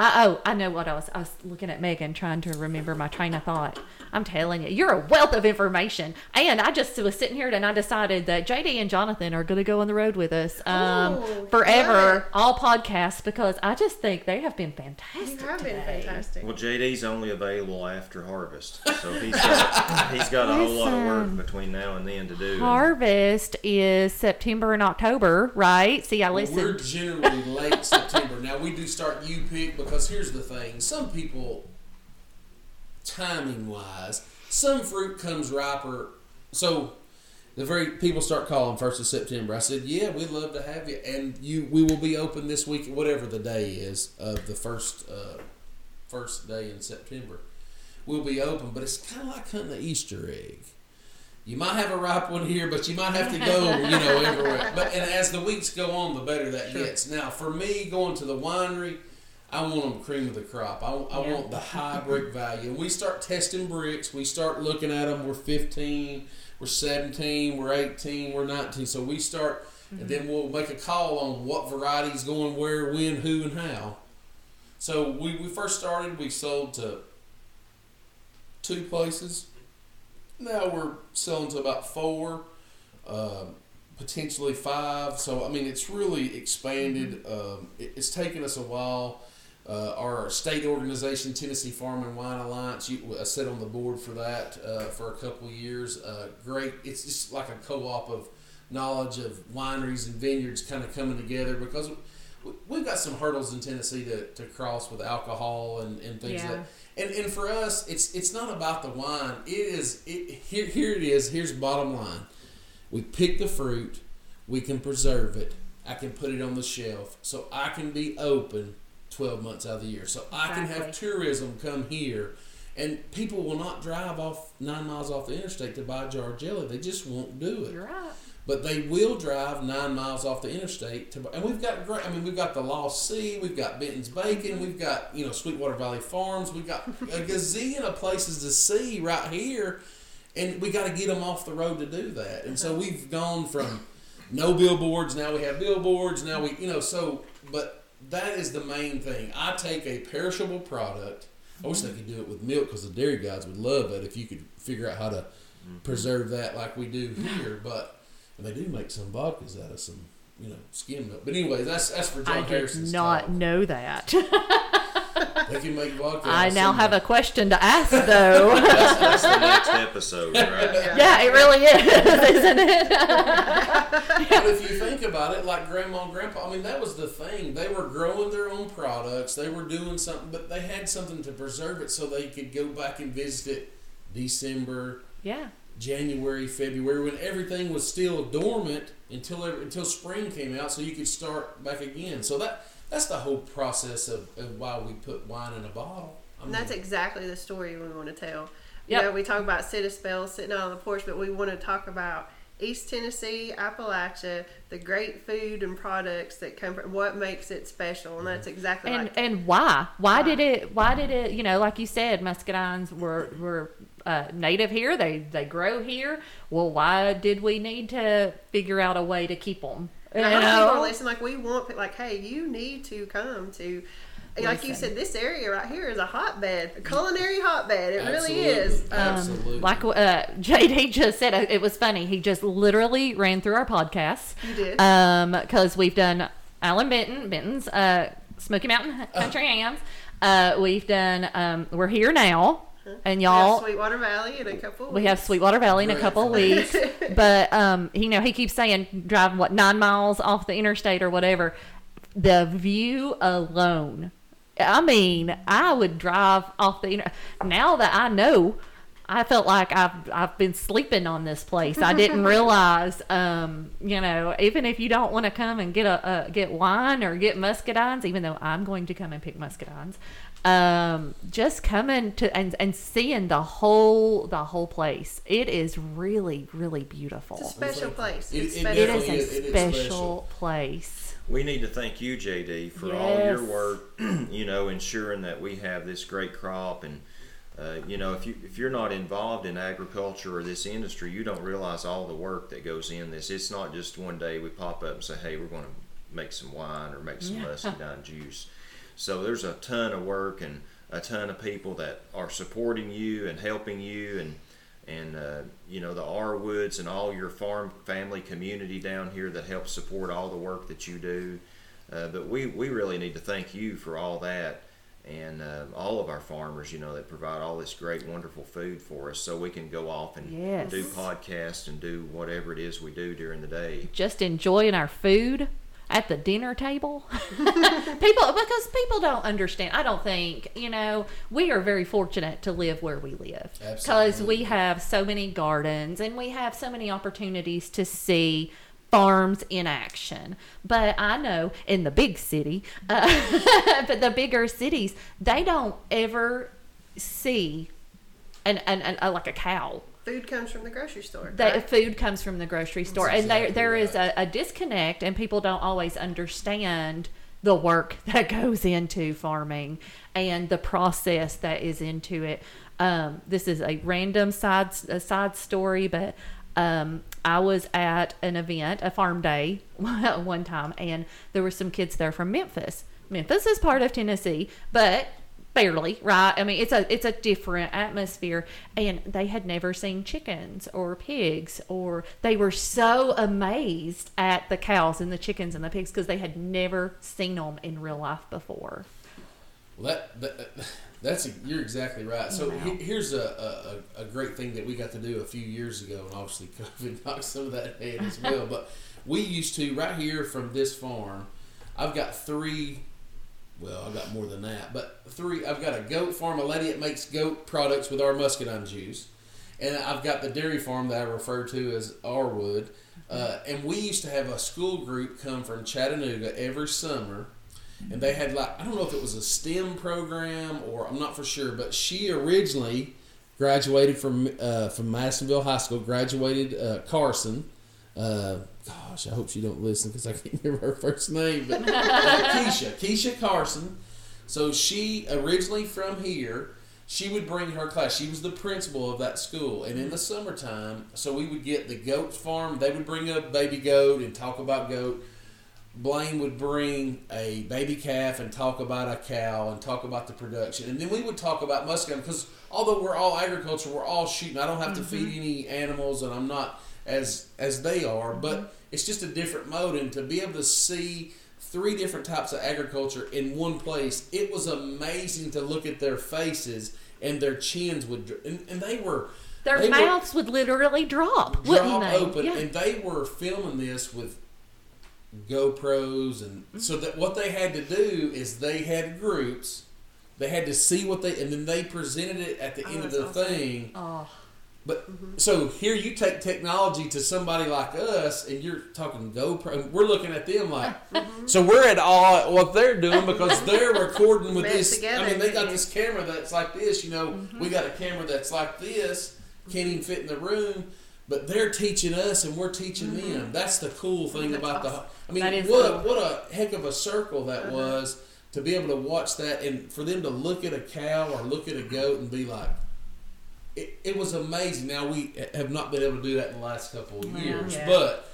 I oh I know what I was I was looking at Megan trying to remember my train of thought. I'm telling you, you're a wealth of information. And I just was sitting here and I decided that JD and Jonathan are going to go on the road with us um, Oh, forever, good. all podcasts, because I just think they have been fantastic. You have been today. fantastic. Well, JD's only available after harvest, so he's got he's got a whole lot of work between now and then to do. Harvest is September and October, right? See, I Well, We're generally late September. Now we do start U pick because here's the thing: some people, timing wise, some fruit comes riper. So the very people start calling first of September. I said, "Yeah, we'd love to have you, and you we will be open this week, whatever the day is of the first uh, first day in September. We'll be open, but it's kind of like hunting an Easter egg." You might have a ripe one here, but you might have to go, you know, everywhere. But and as the weeks go on, the better that gets. Now, for me, going to the winery, I want them cream of the crop. I, I Yeah. want the high Brix [LAUGHS] value. And we start testing Brix. We start looking at them. We're 15, we're 17, we're 18, we're 19. So we start, and then we'll make a call on what varieties going where, when, who, and how. So we, we first started, we sold to two places. Now we're selling to about four, uh, potentially five. So I mean, it's really expanded. Um, it, it's taken us a while. Uh, our state organization, Tennessee Farm and Wine Alliance, you, I sat on the board for that uh, for a couple of years. Uh, great. It's just like a co-op of knowledge of wineries and vineyards kind of coming together because we- we've got some hurdles in Tennessee to, to cross with alcohol and, and things Yeah. like and and for us it's it's not about the wine it is it here here it is here's bottom line we pick the fruit we can preserve it i can put it on the shelf so i can be open 12 months out of the year so i can have tourism come here and people will not drive off nine miles off the interstate to buy a jar of jelly they just won't do it You're right. but they will drive nine miles off the interstate to, and we've got great. I mean, we've got the Lost Sea, we've got Benton's Bacon, mm-hmm. we've got you know Sweetwater Valley Farms, we've got a gazillion of places to see right here, and we got to get them off the road to do that. And so uh-huh. we've gone from no billboards, now we have billboards, now we you know so. But that is the main thing. I take a perishable product. I wish they could do it with milk because the dairy guys would love it if you could figure out how to mm-hmm. preserve that like we do here. But and they do make some vodkas out of some, you know, skim milk. But anyways, that's that's for John I did Harrison's not talk. know that. [LAUGHS] They can make vodka. I now have a question to ask, though. [LAUGHS] That's, that's the next episode, right? [LAUGHS] yeah, it really is, isn't it? [LAUGHS] But if you think about it, like grandma and grandpa, I mean, that was the thing. They were growing their own products. They were doing something, but they had something to preserve it so they could go back and visit it December, yeah. January, February, when everything was still dormant until until spring came out, so you could start back again. So that that's the whole process of, of why we put wine in a bottle. I And that's exactly the story we want to tell. You Yep. know, we talk about sit a spell, sitting out on the porch, but we want to talk about East Tennessee, Appalachia, the great food and products that come from what makes it special, and that's exactly and like and why? Why Why? did it? Why did it? You know, like you said, muscadines were were uh, native here. They they grow here. Well, why did we need to figure out a way to keep them? You And I hope people know? listen. Like we want, like, hey, you need to come to. Like you said, this area right here is a hotbed, a culinary hotbed. It really Absolutely. is. Um, Absolutely. Like uh, JD just said, uh, it was funny. He just literally ran through our podcasts. You did. Um, because we've done Allan Benton, Benton's uh, Smoky Mountain Country Hams. Uh, we've done um, We're Here Now, and we have y'all. Sweetwater Valley in a couple. We have Sweetwater Valley in a couple of weeks, [LAUGHS] but um, you know he keeps saying driving what nine miles off the interstate or whatever. The view alone, I mean, I would drive off the. Inter- now that I know, I felt like I've I've been sleeping on this place. I didn't [LAUGHS] realize, um, you know, even if you don't want to come and get a, a get wine or get muscadines, even though I'm going to come and pick muscadines, um, just coming to and and seeing the whole the whole place. It is really really beautiful. It's a special place. It- It's it. It is definitely a is- it is special, special. place. We need to thank you, JD, for all your work. [CLEARS THROAT] you know, ensuring that we have this great crop, and uh, you know, if you if you're not involved in agriculture or this industry, you don't realize all the work that goes in this. It's not just one day we pop up and say, "Hey, we're going to make some wine or make some muscadine [LAUGHS] juice." So there's a ton of work and a ton of people that are supporting you and helping you and and uh, you know the Arwoods and all your farm family community down here that helps support all the work that you do. Uh, but we, we really need to thank you for all that and uh, all of our farmers, you know, that provide all this great, wonderful food for us so we can go off and Yes. do podcasts and do whatever it is we do during the day. Just enjoying our food at the dinner table. [LAUGHS] people because people don't understand. I don't think, you know, we are very fortunate to live where we live. Cuz we have so many gardens and we have so many opportunities to see farms in action. But I know in the big city, uh, [LAUGHS] but the bigger cities, they don't ever see an, an, an, uh, like a cow Food comes from the grocery store. that right? food comes from the grocery store and there exactly there is right. a, a disconnect and people don't always understand the work [LAUGHS] that goes into farming and the process that is into it um, this is a random side a side story but um, I was at an event, a farm day, [LAUGHS] one time, and there were some kids there from Memphis. Memphis is part of Tennessee, but barely, right? I mean, it's a it's a different atmosphere, and they had never seen chickens or pigs, or they were so amazed at the cows and the chickens and the pigs because they had never seen them in real life before. Well, that, that that's you're exactly right. So Wow. he- here's a, a, a great thing that we got to do a few years ago, and obviously [LAUGHS] COVID knocked some of that head as well. But we used to right here from this farm. I've got three. Well, I've got more than that, but three. I've got a goat farm, a lady that makes goat products with our muscadine juice, and I've got the dairy farm that I refer to as Arwood. Uh, and we used to have a school group come from Chattanooga every summer and they had like I don't know if it was a STEM program or I'm not for sure, but she originally graduated from uh, from Madisonville High School, graduated uh, Carson. Uh, gosh, I hope she don't listen because I can't [LAUGHS] remember her first name, but uh, Keisha, Keisha Carson. So she originally from here. She would bring her class. She was the principal of that school, and in the summertime, so we would get the goat farm. They would bring a baby goat and talk about goat. Blaine would bring a baby calf and talk about a cow and talk about the production, and then we would talk about muscadine because although we're all agriculture, we're all shooting. I don't have to feed mm-hmm. any animals, and I'm not as as they are, but mm-hmm. it's just a different mode. And to be able to see three different types of agriculture in one place, it was amazing to look at their faces and their chins would, and, and they were Their they were- mouths would literally drop, wouldn't drop they? open, Yeah. and they were filming this with GoPros, and mm-hmm. so that what they had to do is they had groups. They had to see what they, and then they presented it at the Oh, end of the awesome. thing. oh, But mm-hmm. so here you take technology to somebody like us, and you're talking GoPro. and We're looking at them like, [LAUGHS] mm-hmm. so we're at all at what they're doing because [LAUGHS] they're recording with this. together. I mean, they got this camera that's like this. You know, we got a camera that's like this. Can't even fit in the room. But they're teaching us and we're teaching them. That's the cool thing That's about awesome. the. I mean, what cool. a, what a heck of a circle that Uh-huh. was to be able to watch that and for them to look at a cow or look at a goat and be like. It, it was amazing. Now we have not been able to do that in the last couple of years, Yeah. but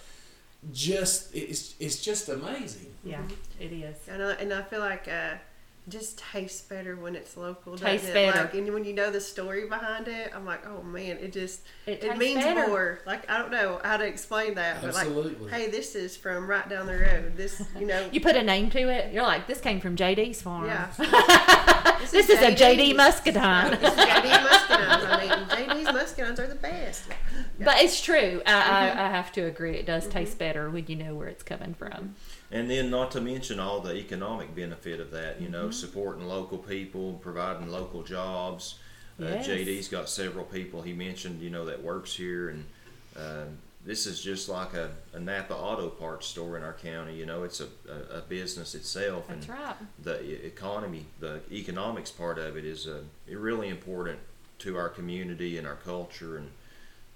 just it's it's just amazing. Yeah, it is. And I, and I feel like uh, it just tastes better when it's local. doesn't Tastes it? better. Like, and when you know the story behind it, I'm like, oh man, it just It it, means better. more. Like I don't know how to explain that, but like, hey, this is from right down the road. This, you know, [LAUGHS] You put a name to it. You're like, this came from JD's farm. yeah. [LAUGHS] This is a JD Muscadine. This is JD Muscadines. I mean, JD's Muscadines are the best. But it's true. I, Mm-hmm. I, I have to agree. It does taste better when you know where it's coming from. And then, not to mention all the economic benefit of that, you know, supporting local people, providing local jobs. Yes. Uh, JD's got several people he mentioned, you know, that works here, and um, this is just like a, a Napa Auto Parts store in our county. You know, it's a, a, a business itself, That's and right. the economy, the economics part of it is uh, really important to our community and our culture and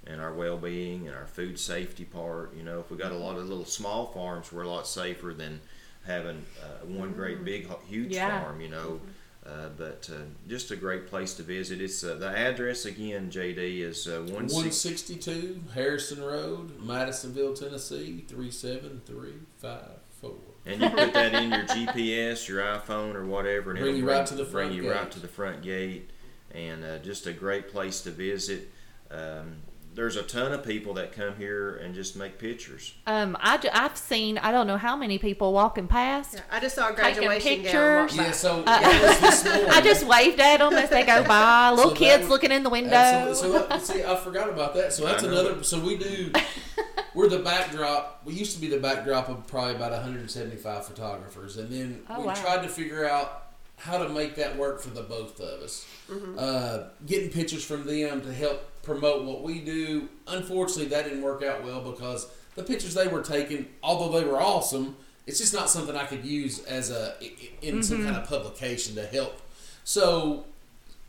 and our well-being and our food safety part. You know, if we got a lot of little small farms, we're a lot safer than having uh, one great big huge Yeah. farm. You know, uh, but uh, just a great place to visit. It's uh, the address again, JD is uh, one One six. sixty two Harrison Road, Madisonville, Tennessee three seven three five four. And you put that in your GPS, your iPhone, or whatever, and Bring it'll you right to the front bring front you gate. right to the front gate. And uh, just a great place to visit. Um, there's a ton of people that come here and just make pictures. Um, I, have seen, I don't know how many people walking past. Yeah, I just saw a Taking graduation pictures. gown. walk by. Yeah, so Uh, that was this [LAUGHS] morning. I just waved at them as they go by. [LAUGHS] Little So kids was- looking in the window. Absolutely. So that, see, I forgot about that. So that's I know. another. So we do. [LAUGHS] We're the backdrop. We used to be the backdrop of probably about 175 photographers, and then Oh, we wow. tried to figure out how to make that work for the both of us. Uh, getting pictures from them to help promote what we do. Unfortunately, that didn't work out well because the pictures they were taking, although they were awesome, it's just not something I could use as a in some kind of publication to help. So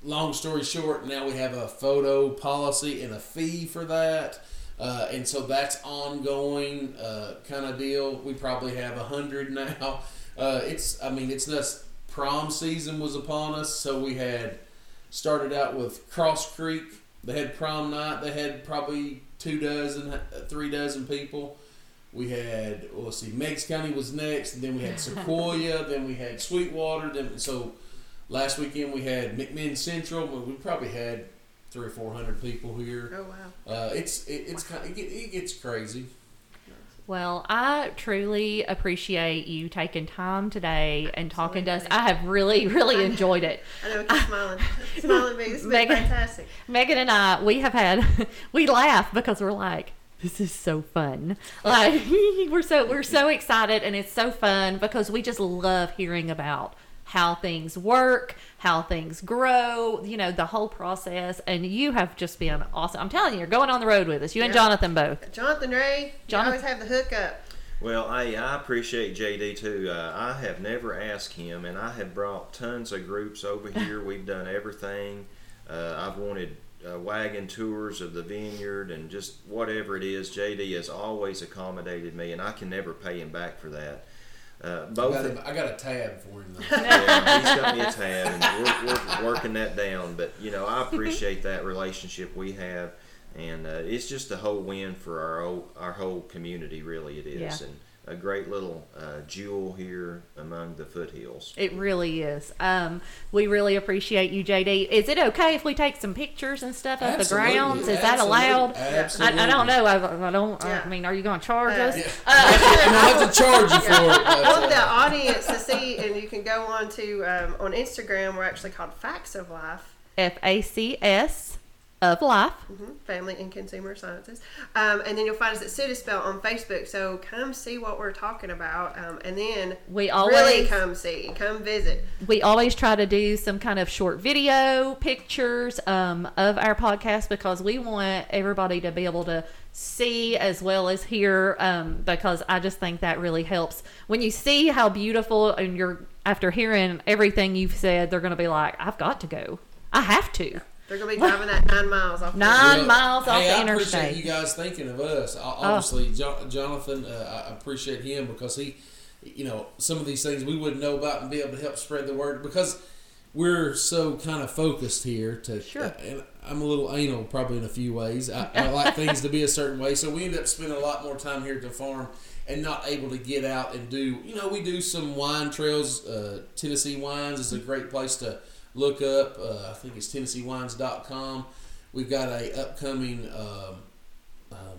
long story short, now we have a photo policy and a fee for that. Uh, and so that's ongoing uh, kind of deal. We probably have a hundred [LAUGHS] now. Uh, it's I mean it's nuts. Prom season was upon us, so we had started out with Cross Creek. They had prom night. They had probably two dozen, three dozen people. We had well, let's see, Meigs County was next, and then we had [LAUGHS] Sequoyah, then we had Sweetwater. Then so last weekend we had McMinn Central. but We probably had three or four hundred people here. Oh wow. Uh, it's it, it's kind of, it, it gets crazy. Well, I truly appreciate you taking time today and talking to us. I have really, really enjoyed it. [LAUGHS] I know. Keep smiling. smiling, big. It's Megan- fantastic. Megan and I, we have had, [LAUGHS] we laugh because we're like, this is so fun. Like [LAUGHS] we're so we're so excited and it's so fun because we just love hearing about how things work, how things grow, you know, the whole process. And you have just been awesome. I'm telling you, you're going on the road with us. You and Jonathan both. Jonathan Ray, you Jonathan- always have the hookup. Well, I, I appreciate JD too. Uh, I have never asked him, and I have brought tons of groups over [LAUGHS] here. We've done everything. Uh, I've wanted uh, wagon tours of the vineyard and just whatever it is. JD has always accommodated me, and I can never pay him back for that. Uh, I both got, of- him, I got a tab for him. Though. [LAUGHS] yeah, he's got me a [LAUGHS] tab, and we're, we're working that down. But you know, I appreciate that relationship we have, and uh, it's just a whole win for our whole, our whole community. Really, it is, Yeah. and a great little uh, jewel here among the foothills. It really is. Um, we really appreciate you, JD. Is it okay if we take some pictures and stuff of the grounds? Is that allowed? Absolutely. I, I don't know. I, I don't. Yeah. I mean, are you going to charge Uh, us? Yeah. Uh, and [LAUGHS] I have to charge you for it. [LAUGHS] I but, want the audience to see, and you can go on to um, on Instagram. We're actually called Facts of Life, F A C S of life. hmm Family and Consumer Sciences, um, and then you'll find us at Sit a Spell on Facebook. So come see what we're talking about, um, and then We always really come see, come visit. we always try to do some kind of short video pictures um, of our podcast because we want everybody to be able to see as well as hear um, because I just think that really helps when you see how beautiful and you're after hearing everything you've said they're going to be like I've got to go I have to They're gonna be driving that nine miles off. the- Nine miles off hey, the I interstate. Oh. appreciate you guys thinking of us. O- Obviously, Jo- Jonathan, uh, I appreciate him because he, you know, some of these things we wouldn't know about and be able to help spread the word because we're so kind of focused here. To Sure. uh, and I'm a little anal probably in a few ways. I, I [LAUGHS] like things to be a certain way, so we end up spending a lot more time here at the farm and not able to get out and do. You know, we do some wine trails. Uh, Tennessee Wines is a great place to look up. Uh, I think it's TennesseeWines.com. We've got a upcoming. Um, um,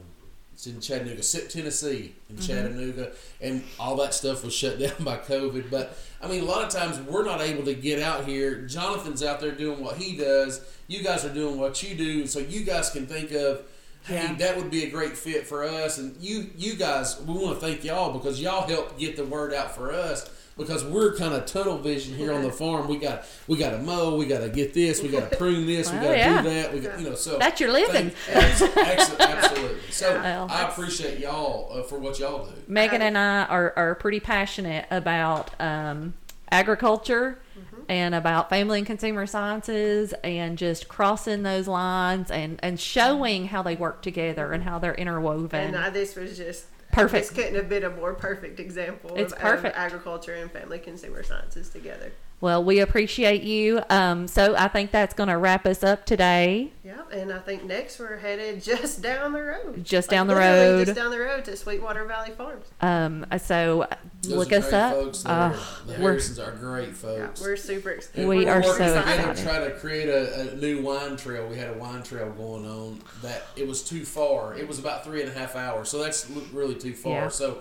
it's in Chattanooga, Sip, Tennessee, in Chattanooga, and all that stuff was shut [LAUGHS] down by COVID. But I mean, a lot of times we're not able to get out here. Jonathan's out there doing what he does. You guys are doing what you do, so you guys can think of, hey, Yeah. that would be a great fit for us. And you, you guys, we want to thank y'all because y'all help get the word out for us. Because we're kind of tunnel vision here on the farm. We got we got to mow. We got to get this. We got to prune this. we got to yeah. do that. We got you know so That's your living. Thank- ex- [LAUGHS] absolutely. So Well, I appreciate y'all uh, for what y'all do. Megan and I are, are pretty passionate about um, agriculture and about family and consumer sciences and just crossing those lines and, and showing how they work together and how they're interwoven. And uh, this was just Perfect. This couldn't have been a more perfect example It's of, perfect. of agriculture and family consumer sciences together. Well, we appreciate you. Um, so I think that's going to wrap us up today. Yeah, and I think next we're headed [LAUGHS] just down the road. Just down the road. Just down the road to Sweetwater Valley Farms. Um, so Those look are us great up. Folks. Uh, the we're- Harrisons are great Yeah, folks. we're super excited. We we're are working so together excited. to try to create a, a new wine trail. We had a wine trail going on that it was too far. It was about three and a half hours, so that's really too far. Yeah. So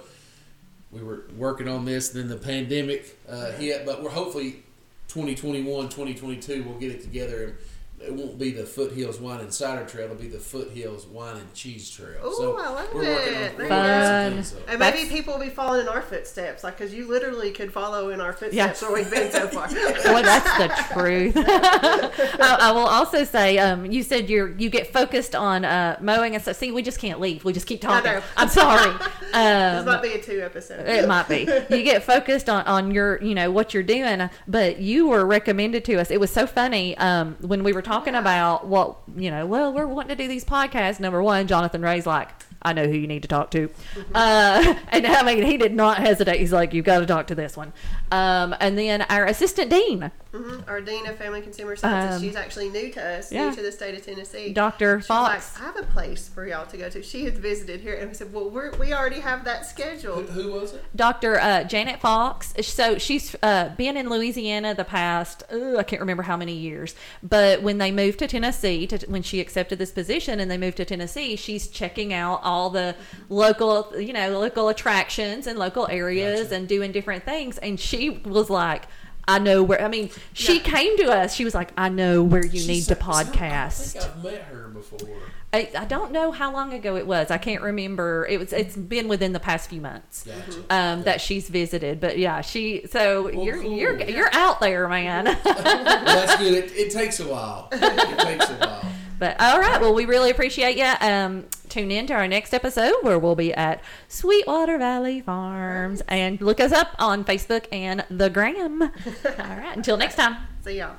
we were working on this, then the pandemic uh, hit, but we're hopefully 2021, 2022 we'll get it together. It won't be the Foothills Wine and Cider Trail. It'll be the Foothills Wine and Cheese Trail. Ooh, so I love we're it. working on Fun. things, so. And maybe That's- people will be following in our footsteps, like because you literally could follow in our Yeah. footsteps where we've been so far. [LAUGHS] Well, that's the truth. [LAUGHS] [LAUGHS] I, I will also say, um, you said you're you get focused on uh, mowing and stuff. See, we just can't leave. We just keep talking. I'm sorry. this Um, might be a two episode. it might be. You get focused on, on your, you know, what you're doing, but you were recommended to us. It was so funny um, when we were talking about what, you know, well, we're wanting to do these podcasts. Number one, Jonathan Ray's like, I know who you need to talk to. Uh, [LAUGHS] and I mean, he did not hesitate. He's like, you've got to talk to this one. Um, and then our assistant dean, hmm Our dean of family consumer sciences, Um, she's actually new to us, yeah. new to the state of Tennessee. Dr. She's Fox. like, I have a place for y'all to go to. She had visited here, and we said, "Well, we're, we already have that Who, scheduled." who was it? Dr. Uh, Janet Fox. So she's uh, been in Louisiana the past, uh, I can't remember how many years. But when they moved to Tennessee, to, when she accepted this position and they moved to Tennessee, she's checking out all the local, you know, local attractions and local areas Gotcha. and doing different things. And she was like, I know where. I mean, she Yeah. came to us. She was like, "I know where you She need to said- podcast." I think I've met her before. I, I don't know how long ago it was. I can't remember. It was. It's been within the past few months Gotcha. um, that she's visited. But yeah, she. So Well, you're cool. you're you're out there, man. well, that's good. It, it takes a while. It takes a while. But all right, well, we really appreciate you. Um, tune in to our next episode where we'll be at Sweetwater Valley Farms and look us up on Facebook and the Gram. [LAUGHS] all right, until next time. See y'all.